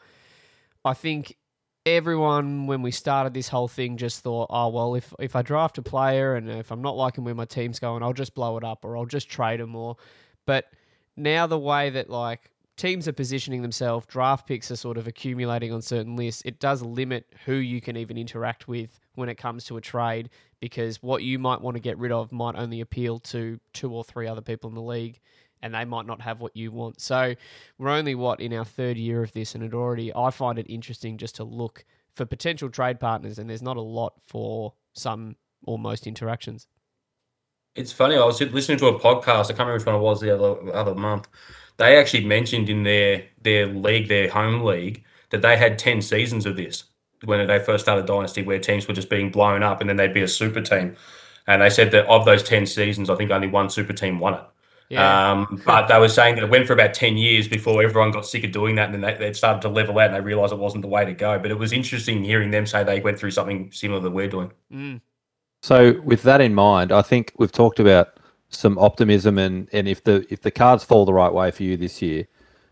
I think everyone when we started this whole thing just thought, oh well, if if I draft a player and if I'm not liking where my team's going, I'll just blow it up or I'll just trade them or. But now the way that like teams are positioning themselves, draft picks are sort of accumulating on certain lists. It does limit who you can even interact with when it comes to a trade because what you might want to get rid of might only appeal to two or three other people in the league and they might not have what you want. So we're only what in our third year of this, and it already I find it interesting just to look for potential trade partners, and there's not a lot for some or most interactions. It's funny. I was listening to a podcast. I can't remember which one it was the other other month. They actually mentioned in their their league, their home league, that they had ten seasons of this when they first started Dynasty, where teams were just being blown up, and then they'd be a super team. And they said that of those ten seasons, I think only one super team won it. Yeah, Um, *laughs* but they were saying that it went for about 10 years before everyone got sick of doing that and then they, they started to level out and they realized it wasn't the way to go. But it was interesting hearing them say they went through something similar that we're doing. mm, So with that in mind, I think we've talked about some optimism and, and if the if the cards fall the right way for you this year,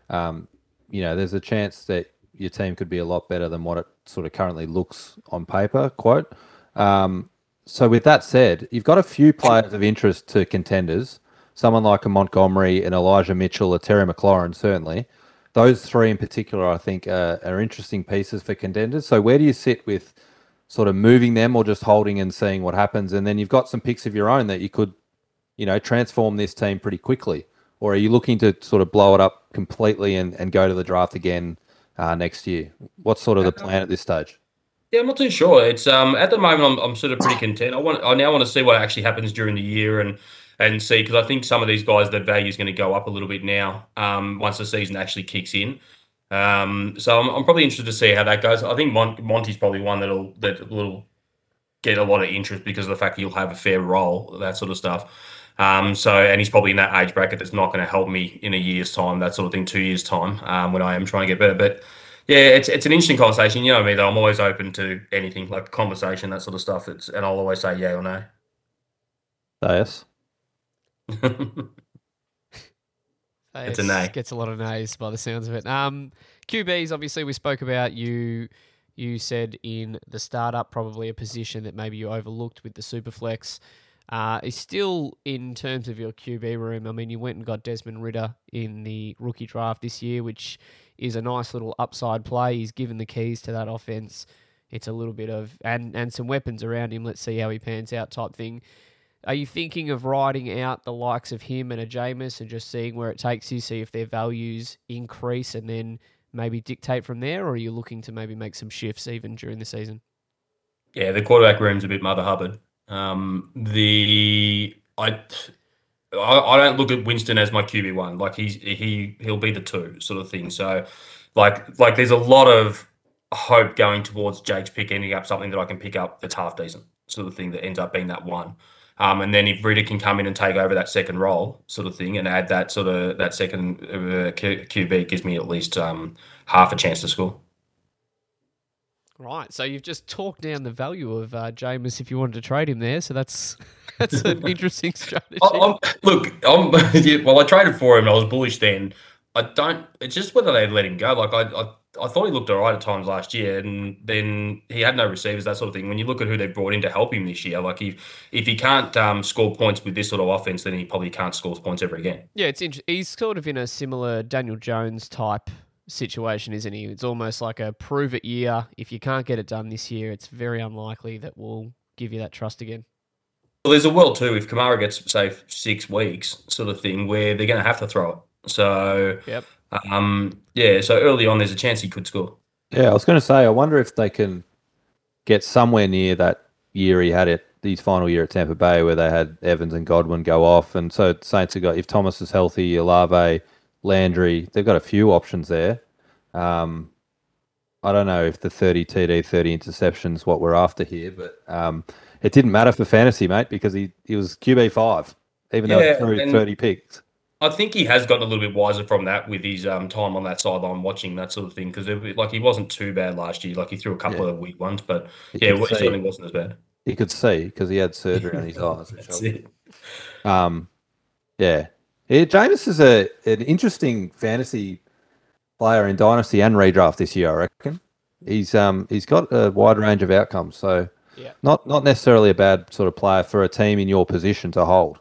um, you know, there's a chance that your team could be a lot better than what it sort of currently looks on paper. Quote. Um, so with that said, you've got a few players of interest to contenders. Someone like a Montgomery, and Elijah Mitchell, a Terry McLaurin, certainly. Those three in particular, I think, are, are interesting pieces for contenders. So where do you sit with sort of moving them or just holding and seeing what happens? And then you've got some picks of your own that you could, you know, transform this team pretty quickly. Or are you looking to sort of blow it up completely and, and go to the draft again uh, next year? What's sort of the plan at this stage? Yeah, I'm not too sure. It's um at the moment I'm, I'm sort of pretty content. I want I now want to see what actually happens during the year and and see because I think some of these guys their value is going to go up a little bit now um once the season actually kicks in. Um, so I'm, I'm probably interested to see how that goes. I think Mon- Monty's probably one that'll that will get a lot of interest because of the fact that he'll have a fair role, that sort of stuff. Um, so and he's probably in that age bracket that's not going to help me in a year's time, that sort of thing, two years time, um, when I am trying to get better. But yeah, it's it's an interesting conversation. You know me though, I'm always open to anything like conversation, that sort of stuff. It's and I'll always say yeah or no. Yes. *laughs* It's a nay. Gets a lot of nays by the sounds of it. Um, QBs, obviously, we spoke about you. You said in the startup, probably a position that maybe you overlooked with the Superflex. Uh, is still in terms of your QB room. I mean, you went and got Desmond Ridder in the rookie draft this year, which is a nice little upside play. He's given the keys to that offense. It's a little bit of and and some weapons around him. Let's see how he pans out, type thing. Are you thinking of riding out the likes of him and a Jameis and just seeing where it takes you, see if their values increase and then maybe dictate from there, or are you looking to maybe make some shifts even during the season? Yeah, the quarterback room's a bit Mother Hubbard. Um, the I, I I don't look at Winston as my QB one. Like he's he he'll be the two sort of thing. So, like like there's a lot of hope going towards Jake's pick ending up something that I can pick up that's half decent sort of thing that ends up being that one. Um, and then if Ridder can come in and take over that second role sort of thing and add that sort of that second uh, Q- QB gives me at least um, half a chance to score. Right. So you've just talked down the value of uh, Jameis if you wanted to trade him there. So that's *laughs* that's an *laughs* interesting strategy. I'm, look, I'm, *laughs* yeah, well, I traded for him. I was bullish then. I don't. It's just whether they let him go. Like I, I, I thought he looked all right at times last year, and then he had no receivers, that sort of thing. When you look at who they brought in to help him this year, like if if he can't um, score points with this sort of offense, then he probably can't score points ever again. Yeah, it's interesting. he's sort of in a similar Daniel Jones type situation, isn't he? It's almost like a prove it year. If you can't get it done this year, it's very unlikely that we'll give you that trust again. Well, there's a world too. If Kamara gets say six weeks, sort of thing, where they're going to have to throw it. So, Yep. um, yeah. So early on, there's a chance he could score. Yeah, I was going to say, I wonder if they can get somewhere near that year he had it, his final year at Tampa Bay, where they had Evans and Godwin go off. And so Saints have got, if Thomas is healthy, Olave, Landry, they've got a few options there. Um, I don't know if the 30 TD, 30 interceptions what we're after here, but um, it didn't matter for fantasy, mate, because he, he was QB5, even though Yeah, he threw and- 30 picks. I think he has gotten a little bit wiser from that with his um, time on that sideline watching that sort of thing because like he wasn't too bad last year. Like he threw a couple Yeah. of weak ones, but He yeah, could it certainly wasn't as bad. He could see because he had surgery on his *laughs* eyes. That's it. Um, yeah, yeah. Jameis is a an interesting fantasy player in dynasty and redraft this year. I reckon he's um he's got a wide range of outcomes. So Yeah. not not necessarily a bad sort of player for a team in your position to hold.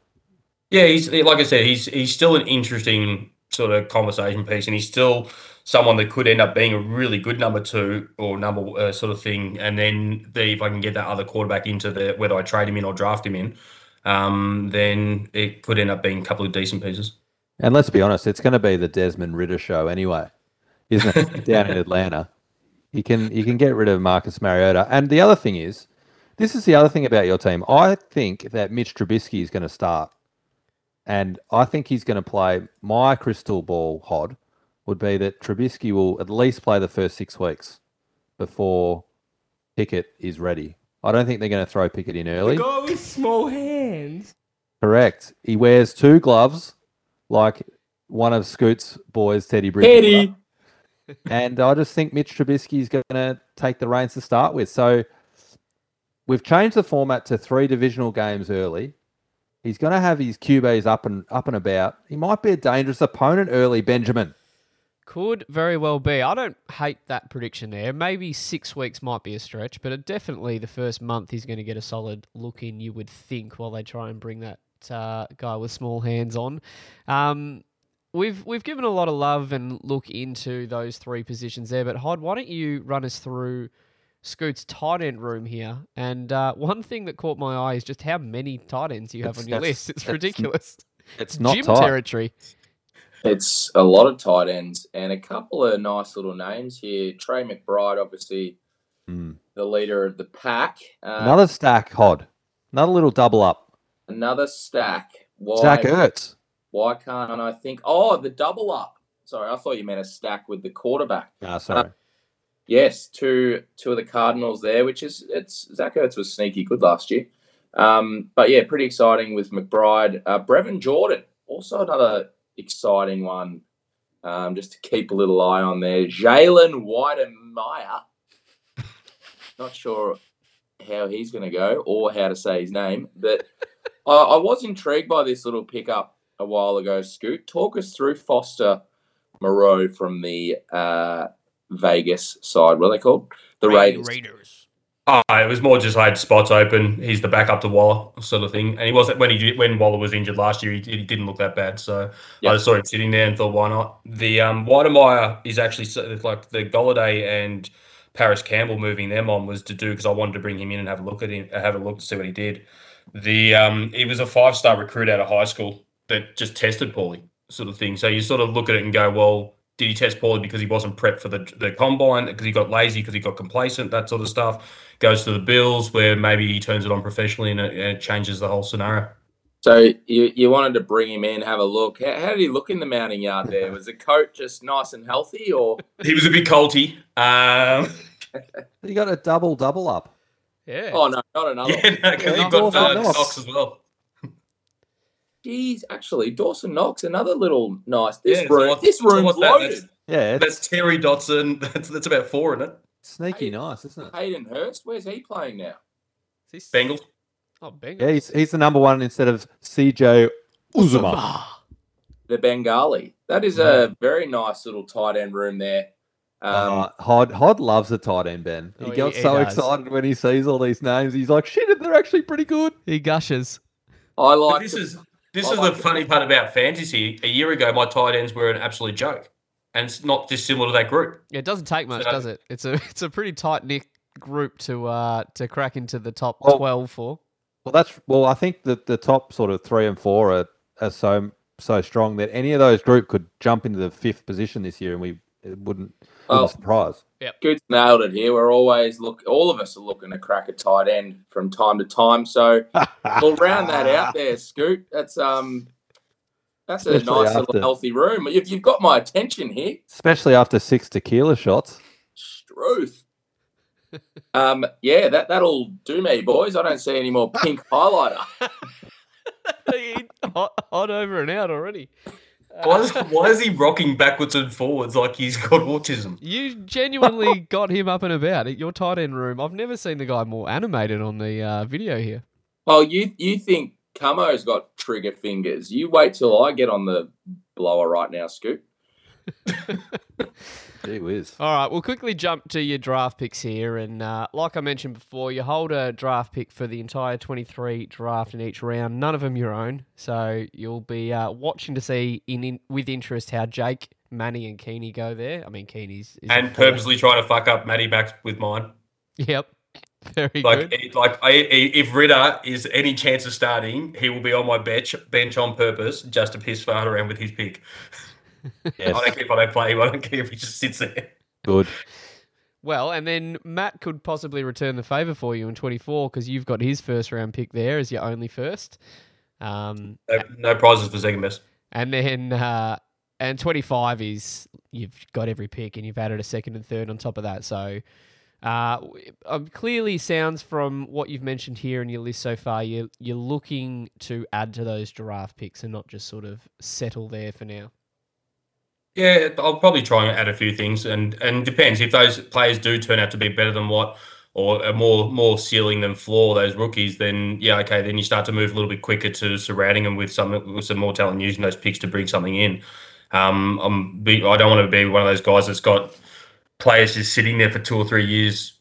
Yeah, he's like I said, he's he's still an interesting sort of conversation piece, and he's still someone that could end up being a really good number two or number uh, sort of thing. And then the, if I can get that other quarterback into the whether I trade him in or draft him in, um, then it could end up being a couple of decent pieces. And let's be honest, it's going to be the Desmond Ridder show anyway, isn't it? *laughs* Down in Atlanta, you can you can get rid of Marcus Mariota. And the other thing is, this is the other thing about your team. I think that Mitch Trubisky is going to start, and I think he's going to play. My crystal ball hod would be that Trubisky will at least play the first six weeks before Pickett is ready. I don't think they're going to throw Pickett in early. guy with small hands. Correct. He wears two gloves, like one of Scoot's boys, Teddy Bridgewater. Teddy. And I just think Mitch Trubisky is going to take the reins to start with. So we've changed the format to three divisional games early. He's going to have his QBs up and up and about. He might be a dangerous opponent early, Benjamin. Could very well be. I don't hate that prediction there. Maybe six weeks might be a stretch, but definitely the first month he's going to get a solid look in, you would think, while they try and bring that uh, guy with small hands on. Um, we've we've given a lot of love and look into those three positions there, but Hod, why don't you run us through Scoot's tight end room here? And uh, one thing that caught my eye is just how many tight ends you have It's- on your list. It's ridiculous. It's not Gym tight. territory. It's a lot of tight ends and a couple of nice little names here. Trey McBride, obviously Hmm. the leader of the pack. Uh, Another stack, Hod. Another little double up. another stack. Why, Zach Ertz. why can't I think? Oh, the double up. Sorry, I thought you meant a stack with the quarterback. Ah, sorry. Yes, two two of the Cardinals there, which is it's Zach Ertz was sneaky good last year. Um, but yeah, pretty exciting with McBride. Uh, Brevin Jordan, also another exciting one. Um, just to keep a little eye on there. Jalen Wydermyer. *laughs* Not sure how he's going to go or how to say his name, but *laughs* I, I was intrigued by this little pickup a while ago. Scoot, talk us through Foster Moreau from the uh, Vegas side. What are they called? The Raiders. Raiders. Oh, it was more just I had spots open. He's the backup to Waller, sort of thing. And he wasn't when he did, when Waller was injured last year. He, he didn't look that bad. So Yeah. I just saw him sitting there and thought, why not? The um, Wydermyer is actually like the Golladay and Parris Campbell moving them on was to do because I wanted to bring him in and have a look at him, have a look to see what he did. The um, he was a five star recruit out of high school that just tested poorly, sort of thing. So you sort of look at it and go, well, did he test poorly because he wasn't prepped for the the combine because he got lazy because he got complacent that sort of stuff goes to the Bills where maybe he turns it on professionally and it, and it changes the whole scenario. So you, you wanted to bring him in, have a look. How, how did he look in the mounting yard there? Was the coat just nice and healthy, or He was a bit colty. Um, You got a double double up. Yeah. oh no, not another. yeah, one. *laughs* because Yeah, you've got Dawson uh, Knox. Knox as well. Jeez, actually, Dawson Knox, another little nice. This Yeah, room, what's- this so room's what's that? loaded. That's- Yeah, it's That's Terry Dotson. *laughs* That's that's about four, isn't it? sneaky nice, isn't it? Hayden Hurst, where's he playing now? Is this- Bengals. Oh, Bengals. Yeah, he's, he's the number one instead of CJ Uzomah. The Bengali. That is a very nice little tight end room there. Um, Uh, Hod Hod loves the tight end, Ben. He Oh, he- got he so does. excited when he sees all these names. He's like, shit, they're actually pretty good. He gushes. I But like this the- is this I is like the the- funny part about fantasy. A year ago, my tight ends were an absolute joke, and it's not dissimilar to that group. Yeah, It doesn't take much, So- does it? It's a *laughs* it's a pretty tight knit group to uh to crack into the top Well- twelve for. Well, that's well. I think that the top sort of three and four are, are so so strong that any of those group could jump into the fifth position this year, and we it wouldn't, wouldn't Oh. surprise. Scoot's nailed it here. We're always look. All of us are looking to crack a tight end from time to time. So *laughs* we'll round that out there, Scoot. That's um, that's a nice after- little healthy room. You've, you've got my attention here. especially after six tequila shots. Struth. um, yeah, that that'll do me, boys. I don't see any more pink *laughs* highlighter. *laughs* hot, hot over and out already. Why is, why is he rocking backwards and forwards like he's got autism? You genuinely *laughs* got him up and about at your tight end room. I've never seen the guy more animated on the uh, video here. Oh, you you think Camo's got trigger fingers? You wait till I get on the blower right now, Scoot. *laughs* Gee whiz. All right, we'll quickly jump to your draft picks here. And uh, like I mentioned before, you hold a draft pick for the entire 23 draft in each round, none of them your own. So you'll be uh, watching to see in, in with interest how Jake, Manny, and Keeney go there. I mean, Keeney's. Is And purposely trying to fuck up Matty Max with mine. Yep. *laughs* Very Like, good. like I, I- if Ridder is any chance of starting, he will be on my bench bench on purpose just to piss fart around with his pick. *laughs* Yes, I don't care if I don't play him. I don't care if he just sits there. good. Well, and then Matt could possibly return the favour for you in 24 because you've got his first round pick there as your only first. Um, No, no prizes for second best. And then uh, and 25 is you've got every pick and you've added a second and third on top of that. So uh, um, clearly sounds from what you've mentioned here in your list so far, you're, you're looking to add to those giraffe picks and not just sort of settle there for now. Yeah, I'll probably try and add a few things, and and depends if those players do turn out to be better than what, or more more ceiling than floor. Those rookies, then yeah, okay, then you start to move a little bit quicker to surrounding them with some with some more talent, using those picks to bring something in. Um, I'm be, I don't want to be one of those guys that's got players just sitting there for two or three years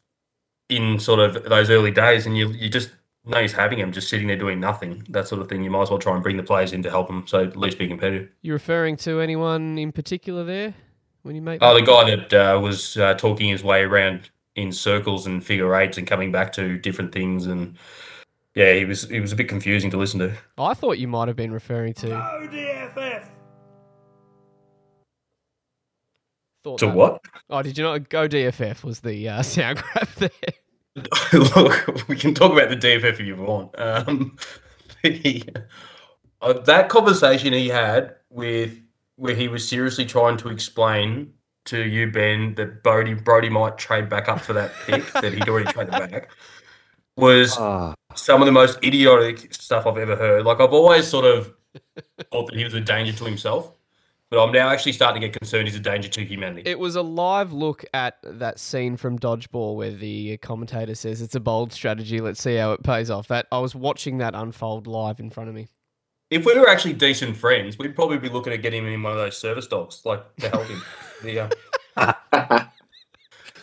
in sort of those early days, and you you just no use having him just sitting there doing nothing, that sort of thing. You might as well try and bring the players in to help him, so at least be competitive. You're referring to anyone in particular there when you make Oh, that the guy that uh, was uh, talking his way around in circles and figure eights and coming back to different things, and yeah, he was he was a bit confusing to listen to. I thought you might have been referring to. Thought To that- what? Oh, did you not go DFF? Was the uh, *laughs* sound grab there? *laughs* Look, we can talk about the DFF if you want. Um, *laughs* the, uh, that conversation he had with where he was seriously trying to explain to you, Ben, that Brody Brody might trade back up for that pick that he'd already traded *laughs* back was Ah, some of the most idiotic stuff I've ever heard. Like I've always sort of thought that he was a danger to himself, but I'm now actually starting to get concerned he's a danger to humanity. It was a live look at that scene from Dodgeball where the commentator says it's a bold strategy. Let's see how it pays off. That I was watching that unfold live in front of me. if we were actually decent friends, we'd probably be looking at getting him in one of those service dogs, like to help him. *laughs* the, uh,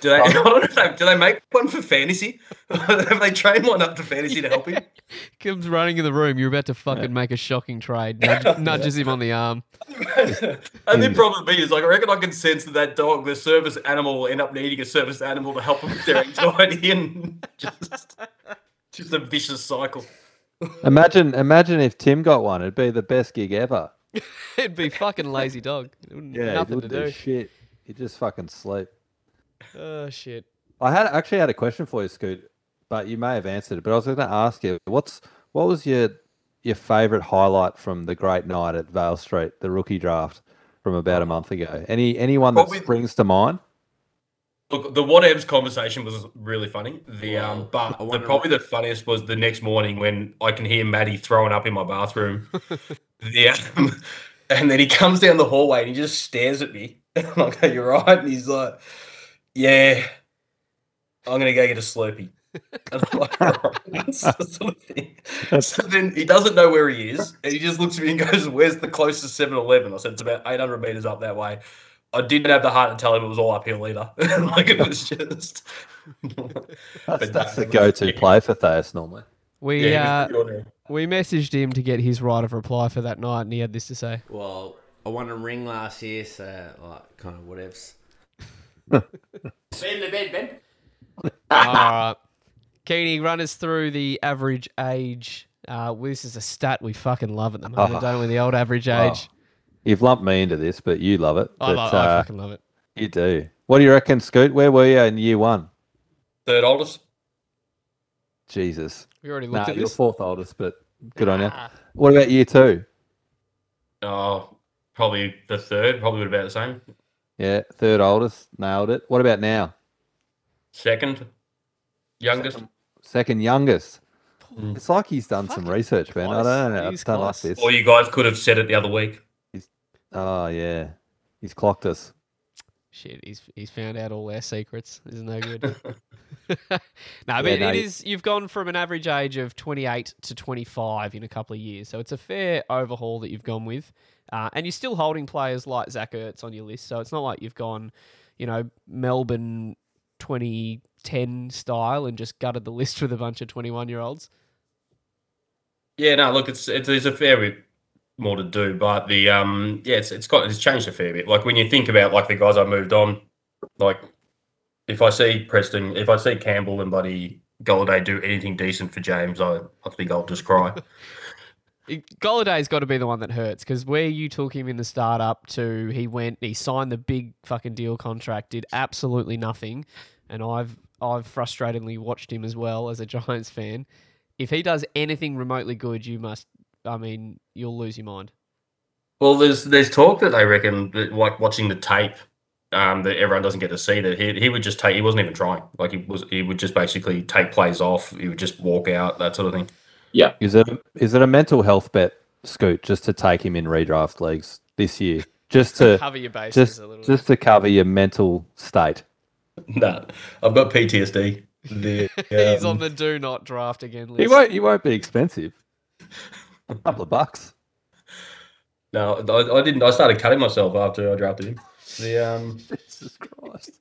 do they? I don't know. if they- make one for fantasy? *laughs* Have they trained one up to fantasy to help him? *laughs* Comes running in the room. You're about to fucking make a shocking trade. *laughs* Nudge, nudges him on the arm. and the hmm. problem is, like, I reckon I can sense that that dog, the service animal, will end up needing a service animal to help him with their anxiety and just, just a vicious cycle. imagine, imagine if Tim got one. It'd be the best gig ever. It'd be fucking lazy dog. yeah, Nothing he to wouldn't do. shit. he'd just fucking sleep. Oh shit. I had actually had a question for you, Scoot, but you may have answered it. But I was going to ask you, what's what was your your favourite highlight from the great night at Vale Street, the rookie draft from about a month ago? Any anyone Probably- that springs to mind? Look, the whatevs conversation was really funny. The um, but the, probably the funniest was the next morning when I can hear Maddie throwing up in my bathroom. *laughs* yeah, *laughs* and then he comes down the hallway and he just stares at me. *laughs* I'm like, "Are you right?" And he's like, "Yeah, I'm gonna go get a Slurpee." Like, "Alright," that's the sort of thing. So then he doesn't know where he is, and he just looks at me and goes, "Where's the closest 7-Eleven?" I said, "It's about 800 meters up that way." I didn't have the heart to tell him it was all uphill either. *laughs* like it was just. *laughs* That's, that's no, the go-to yeah. play for Thais normally. We Yeah, uh, he was pretty ordinary. we messaged him to get his right of reply for that night, and he had this to say. Well, I won a ring last year, so like kind of whatevs. Bend the bed, Ben. All right. Keeney, run us through the average age. Uh, this is a stat we fucking love at the moment, Oh. don't we? The old average Oh, age. You've lumped me into this, but you love it. I, But, love, I uh, fucking love it. you do. What do you reckon, Scoot? Where were you in year one? Third oldest. Jesus. We already Nah, looked at you're this. fourth oldest, but good on you. What about year two? Oh, probably the third. Probably about the same. Yeah, third oldest, nailed it. What about now? Second, youngest. Second youngest. Mm. It's like he's done some research, Ben. I don't know. I He's don't like this. Or you guys could have said it the other week. He's, Oh yeah, he's clocked us. Shit, he's he's found out all our secrets. This *laughs* is *laughs* no good. no, but Yeah, it no, you- is. You've gone from an average age of 28 to 25 in a couple of years, so it's a fair overhaul that you've gone with, uh, and you're still holding players like Zach Ertz on your list. So it's not like you've gone, you know, Melbourne 2010 style and just gutted the list with a bunch of 21 year olds. Yeah, no, look, it's, it's there's a fair bit more to do, but the um, yeah, it's it's got it's changed a fair bit. Like when you think about like the guys I moved on, like if I see Preston, if I see Campbell and Buddy Golladay do anything decent for James, I, I think I'll just cry. *laughs* Golladay's got to be the one that hurts because where you took him in the startup to he went, he signed the big fucking deal contract, did absolutely nothing, and I've I've frustratingly watched him as well as a *laughs* Giants fan. If he does anything remotely good, you must. I mean, you'll lose your mind. Well, there's there's talk that they reckon that like watching the tape, um, that everyone doesn't get to see that he he would just take he wasn't even trying. Like he was he would just basically take plays off. He would just walk out that sort of thing. Is it is it a mental health bet, Scoot, just to take him in redraft leagues this year, just to Cover your bases just a little. just to cover your mental state? *laughs* No, I've got PTSD. The, bit. *laughs* He's um, on the do not draft again list. He won't. He won't be expensive. A *laughs* couple of bucks. No, I, I didn't. I started cutting myself after I drafted him. The um, Jesus Christ.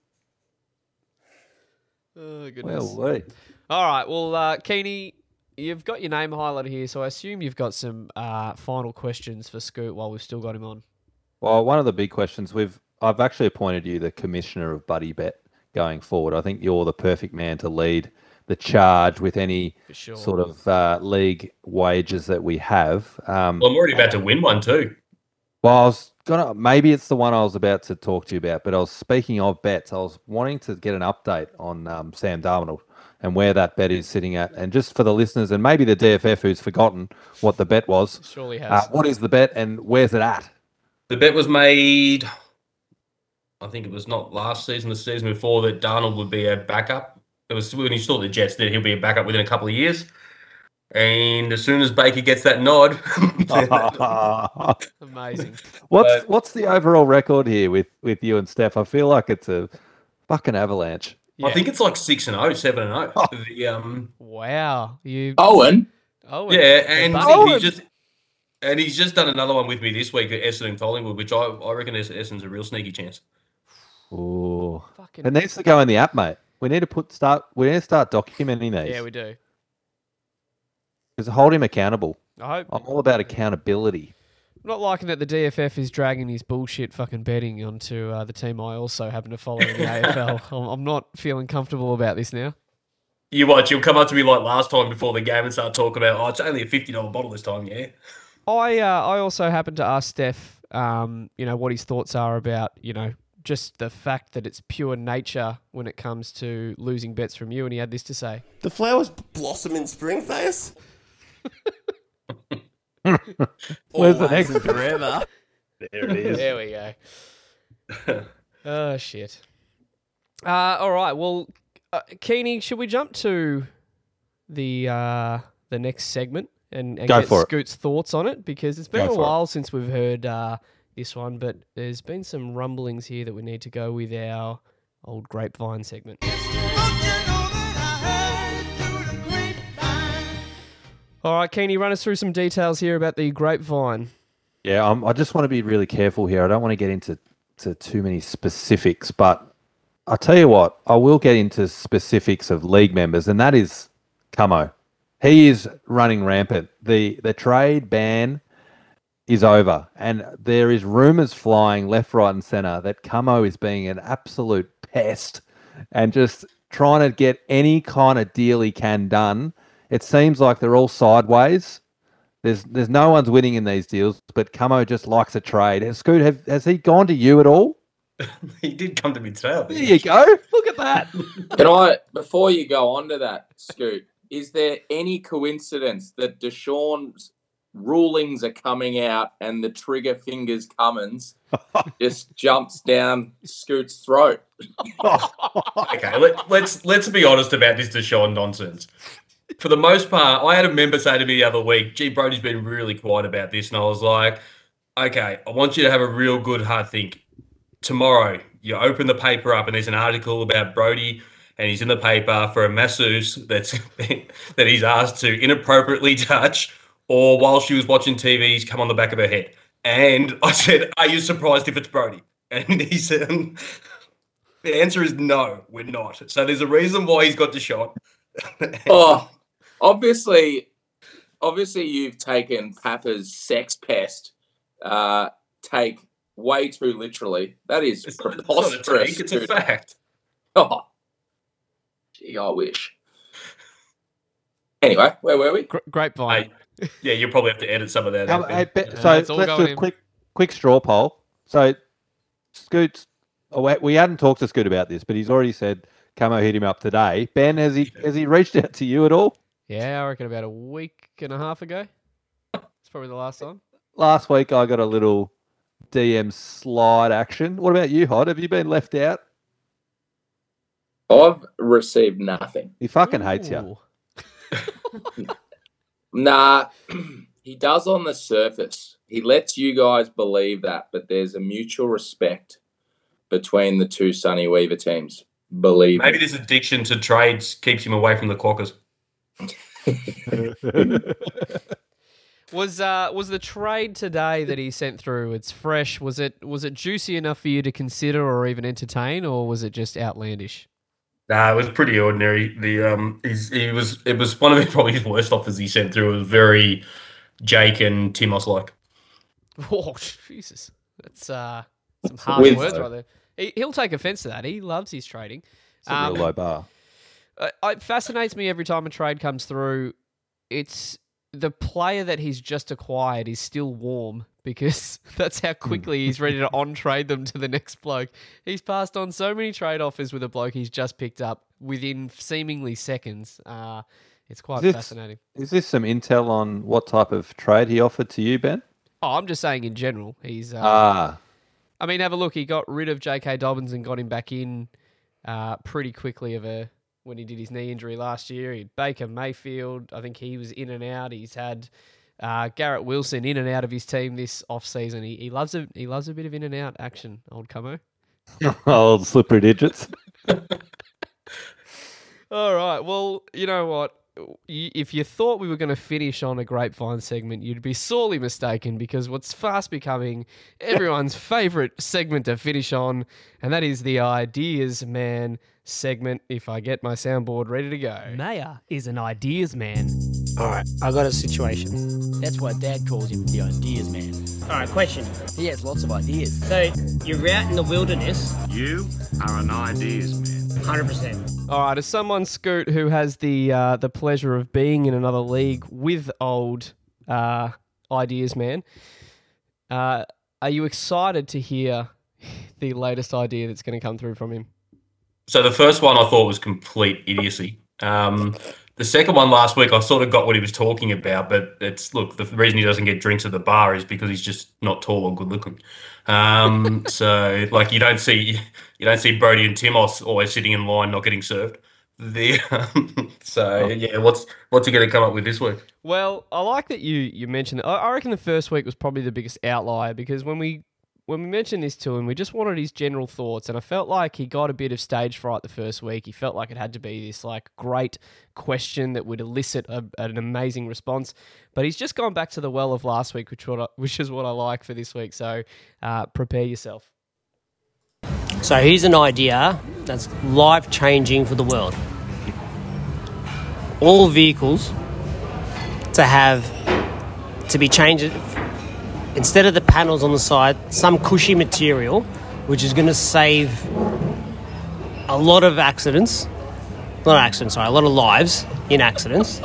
Oh goodness. Well, we. All right. Well, uh, Keeney, you've got your name highlighted here, so I assume you've got some uh, final questions for Scoot while we've still got him on. Well, one of the big questions we've I've actually appointed you the commissioner of Buddy Bet going forward. I think you're the perfect man to lead the charge with any sure. sort of uh, league wages that we have. Um, well, I'm already about to win one too. well, I was gonna maybe it's the one I was about to talk to you about, but I was speaking of bets. I was wanting to get an update on um, Sam Darnold and where that bet is sitting at, and just for the listeners and maybe the DFF who's forgotten what the bet was. Surely has. Uh, what is the bet and where's it at? The bet was made. I think it was not last season, the season before that Darnold would be a backup. It was when he saw the Jets that he'll be a backup within a couple of years. And as soon as Baker gets that nod, *laughs* *laughs* Amazing. What's Uh, what's the overall record here with with you and Steph? I feel like it's a fucking avalanche. Yeah. I think it's like six and 0, 7 and 0. The, um, Wow. You. Owen, Oh. yeah, and buddy. he just and he's just done another one with me this week at Essendon and Collingwood, which I, I reckon Es- Essendon's a real sneaky chance. Ooh. Fucking. It needs to go in the app, mate. We need to put start. We need to start documenting these. yeah, we do. because hold him accountable. I hope. I'm all about accountability. I'm not liking that the DFF is dragging his bullshit fucking betting onto uh, the team I also happen to follow in the *laughs* AFL. I'm, I'm not feeling comfortable about this now. You watch, you'll come up to me like last time before the game and start talking about, oh, it's only a $50 bottle this time, yeah? I uh, I also happened to ask Steph, um, you know, what his thoughts are about, you know, just the fact that it's pure nature when it comes to losing bets from you, and he had this to say. The flowers blossom in spring, Thais. *laughs* Where's the next and forever. There it is. There we go. *laughs* oh shit. Uh, all right. Well, uh, Keeney, should we jump to the uh, the next segment and, and Go get for it. Scoot's thoughts on it? Because it's been Go a for it. while since we've heard uh, this one, but there's been some rumblings here that we need to go with our old grapevine segment. All right, Keeney, run us through some details here about the grapevine. Yeah, um, I just want to be really careful here. I don't want to get into to too many specifics, but I'll tell you what, I will get into specifics of league members, and that is Camo. He is running rampant. The the trade ban is over, and there is rumours flying left, right, and centre that Camo is being an absolute pest and just trying to get any kind of deal he can done. It seems like they're all sideways. There's there's no one's winning in these deals, but Camo just likes a trade. Has Scoot, have, has he gone to you at all? *laughs* He did come to me today. There you go. Look at that. Can I, before you go on to that, Scoot, is there any coincidence that Deshaun's rulings are coming out and the trigger fingers Cummins *laughs* just jumps down Scoot's throat? *laughs* Okay, let, let's let's be honest about this Deshaun nonsense. For the most part, I had a member say to me the other week, "Gee, Brody's been really quiet about this," and I was like, "Okay, I want you to have a real good hard think. Tomorrow, you open the paper up, and there's an article about Brody." And he's in the paper for a masseuse that's *laughs* that he's asked to inappropriately touch, or while she was watching TV, he's come on the back of her head. And I said, "Are you surprised if it's Brody?" And he said, the answer is no, we're not. So there's a reason why he's got the shot. Oh, obviously, obviously you've taken Papa's sex pest uh, take way too literally. That is It's not, it's not a preposterous. take, it's a fact. Oh, gee, I wish. Anyway, where were we? Gra- grapevine. Hey, yeah, you'll probably have to edit some of that. How- out hey, be- so it's all let's do a in. quick quick straw poll. So Scoots, oh, we- we hadn't talked to Scoot about this, but he's already said Camo hit him up today. Ben, has he has he reached out to you at all? Yeah, I reckon about a week and a half ago. It's probably the last time. Last week I got a little DM slide action. What about you, Hod? Have you been left out? I've received nothing. He fucking hates you. *laughs* Nah, *clears throat* he does on the surface. He lets you guys believe that, but there's a mutual respect between the two Sunny Weaver teams. Believe Maybe me. this addiction to trades keeps him away from the Quackers. *laughs* Was uh was the trade today that he sent through? It's fresh. Was it was it juicy enough for you to consider or even entertain, or was it just outlandish? Nah, it was pretty ordinary. The um, he's, he was it was one of his, *laughs* probably his worst offers he sent through. It was very Jake and Timos like. *laughs* Oh Jesus, that's uh some hard With- words right there. He, he'll take offence to that. He loves his trading. It's a Um, real low bar. Uh, it fascinates me every time a trade comes through. It's the player that he's just acquired is still warm *laughs* because that's how quickly he's ready to on trade them to the next bloke. He's passed on so many trade offers with a bloke he's just picked up within seemingly seconds. Uh, it's quite This- fascinating. Is this some intel on what type of trade he offered to you, Ben? Oh, I'm just saying in general. He's. Uh, Ah, I mean, have a look. He got rid of J.K. Dobbins and got him back in uh, pretty quickly of a when he did his knee injury last year. He had Baker Mayfield. I think he was in and out. He's had uh, Garrett Wilson in and out of his team this off season. He, he loves a he loves a bit of in and out action. Old Como. *laughs* old slippery digits. *laughs* All right. Well, you know what? Y- If you thought we were going to finish on a grapevine segment, you'd be sorely mistaken because what's fast becoming everyone's *laughs* favorite segment to finish on, and that is the Ideas Man segment. If I get my soundboard ready to go. Mayor is an ideas man. All right, I got a situation. That's why Dad calls him the ideas man. All right, question. He has lots of ideas. So you're out in the wilderness, You are an ideas man. 100%. All right, as someone Scoot who has the uh, the pleasure of being in another league with old uh, Ideas Man, uh, are you excited to hear the latest idea that's going to come through from him? So the first one I thought was complete idiocy. Um, the second one last week, I sort of got what he was talking about, but it's look the reason he doesn't get drinks at the bar is because he's just not tall or good looking. Um, so like you don't see you don't see Brody and Timos always sitting in line not getting served. The um, so yeah, what's what's he going to come up with this week? Well, I like that you you mentioned. I, I reckon the first week was probably the biggest outlier because when we when we mentioned this to him, we just wanted his general thoughts, and I felt like he got a bit of stage fright the first week. He felt like it had to be this like great question that would elicit a, an amazing response, but he's just gone back to the well of last week, which what I, which is what I like for this week. So uh, prepare yourself. So here's an idea that's life changing for the world. All vehicles to have to be changed instead of the panels on the side, some cushy material, which is going to save a lot of accidents. Not accidents, sorry, a lot of lives in accidents.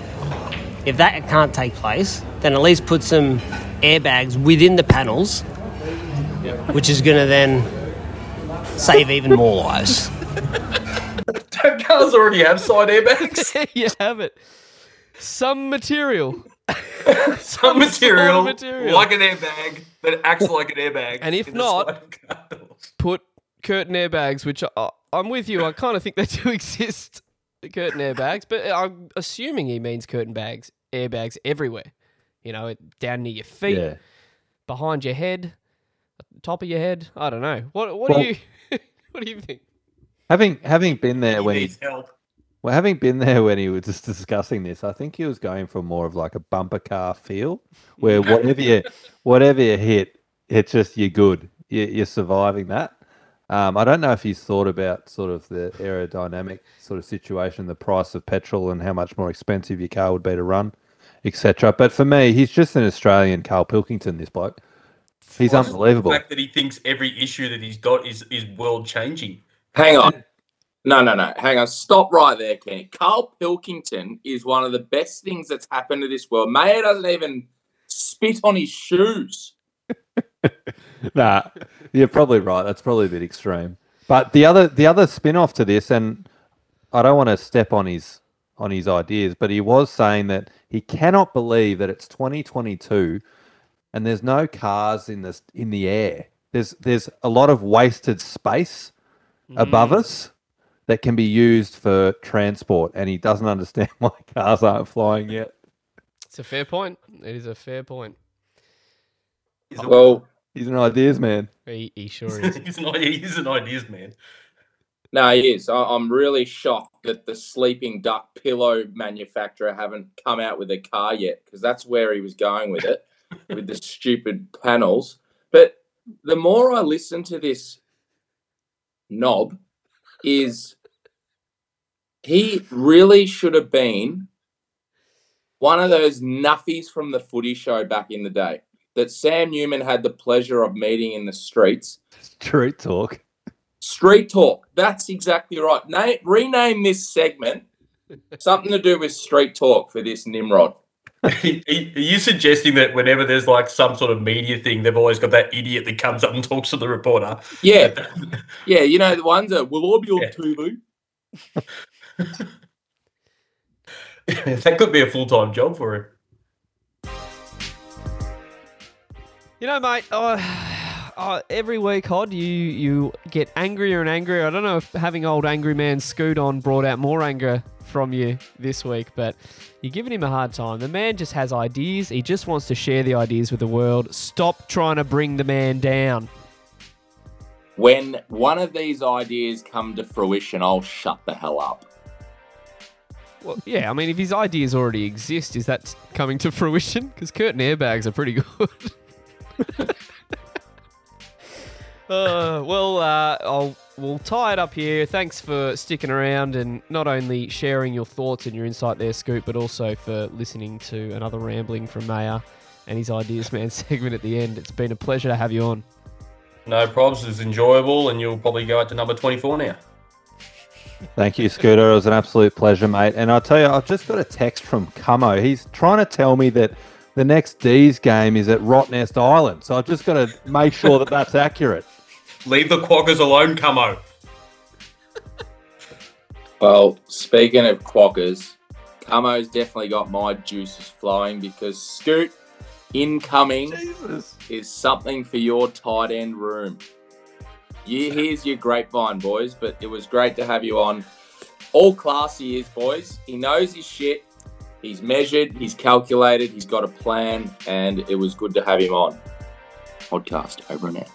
If that can't take place, then at least put some airbags within the panels, which is going to then save even more lives. *laughs* Don't cars already have side airbags? *laughs* you have it. Some material. *laughs* Some sort of material, material. like an airbag that acts like an airbag. And if not, put curtain airbags, which I, I'm with you. I kind of think they do *laughs* exist, the curtain airbags, but uh, I'm assuming he means curtain bags, airbags everywhere. You know, down near your feet, Yeah. behind your head, top of your head. I don't know. What what Well- do you *laughs* what do you think? Having having been there he when he help. Well, having been there when he was just discussing this, I think he was going for more of like a bumper car feel, where whatever you whatever you hit, it's just you're good. You, you're surviving that. Um, I don't know if he's thought about sort of the aerodynamic sort of situation, the price of petrol, and how much more expensive your car would be to run, etc. But for me, he's just an Australian Carl Pilkington. This bloke, he's I just love unbelievable. The fact that he thinks every issue that he's got is is world changing. Hang on. No, no, no. Hang on. Stop right there, Kenny. Carl Pilkington is one of the best things that's happened to this world. Mayer doesn't even spit on his shoes. *laughs* nah, you're probably right. That's probably a bit extreme. But the other the other spin off to this, and I don't want to step on his on his ideas, but he was saying that he cannot believe that it's 2022 and there's no cars in this in the air. There's there's a lot of wasted space mm. above us that can be used for transport, and he doesn't understand *laughs* why cars aren't flying yet. It's a fair point. It is a fair point. He's, a- Well, He's an ideas man. He, he sure is. *laughs* he's, an, he's an ideas man. no, he is. I- I'm really shocked that the sleeping duck pillow manufacturer haven't come out with a car yet because that's where he was going with it, *laughs* with the stupid panels. But the more I listen to this knob, is he really should have been one of those nuffies from the footy show back in the day that Sam Newman had the pleasure of meeting in the streets. Street talk. Street talk. That's exactly right. Name, rename this segment something to do with street talk for this Nimrod. Are you suggesting that whenever there's like some sort of media thing, they've always got that idiot that comes up and talks to the reporter? Yeah, *laughs* yeah. You know the ones that will all be on Yeah. TV. *laughs* *laughs* that could be a full time job for him. You know, mate. Uh, uh, every week, Hod, you you get angrier and angrier. I don't know if having old angry man Scoot on brought out more anger from you this week, but you're giving him a hard time. The man just has ideas. He just wants to share the ideas with the world. Stop trying to bring the man down. When one of these ideas come to fruition, I'll shut the hell up. Well, yeah. I mean, if his ideas already exist, is that coming to fruition? Because curtain airbags are pretty good. *laughs* Uh, well, uh, I'll we'll tie it up here. Thanks for sticking around and not only sharing your thoughts and your insight there, Scoop, but also for listening to another rambling from Mayer and his ideas man *laughs* segment at the end. It's been a pleasure to have you on. No problems. It was enjoyable, and you'll probably go up to number 24 now. Thank you, Scooter. It was an absolute pleasure, mate. And I'll tell you, I've just got a text from Cummo. He's trying to tell me that the next D's game is at Rottnest Island. So I've just got to make sure that that's accurate. Leave the quokkas alone, Camo. Well, speaking of quokkas, Camo's definitely got my juices flowing because Scoot incoming Jesus. is something for your tight end room. You, here's your grapevine, boys, but it was great to have you on. All class he is, boys. He knows his shit. He's measured, he's calculated, he's got a plan, and it was good to have him on. Podcast over and out.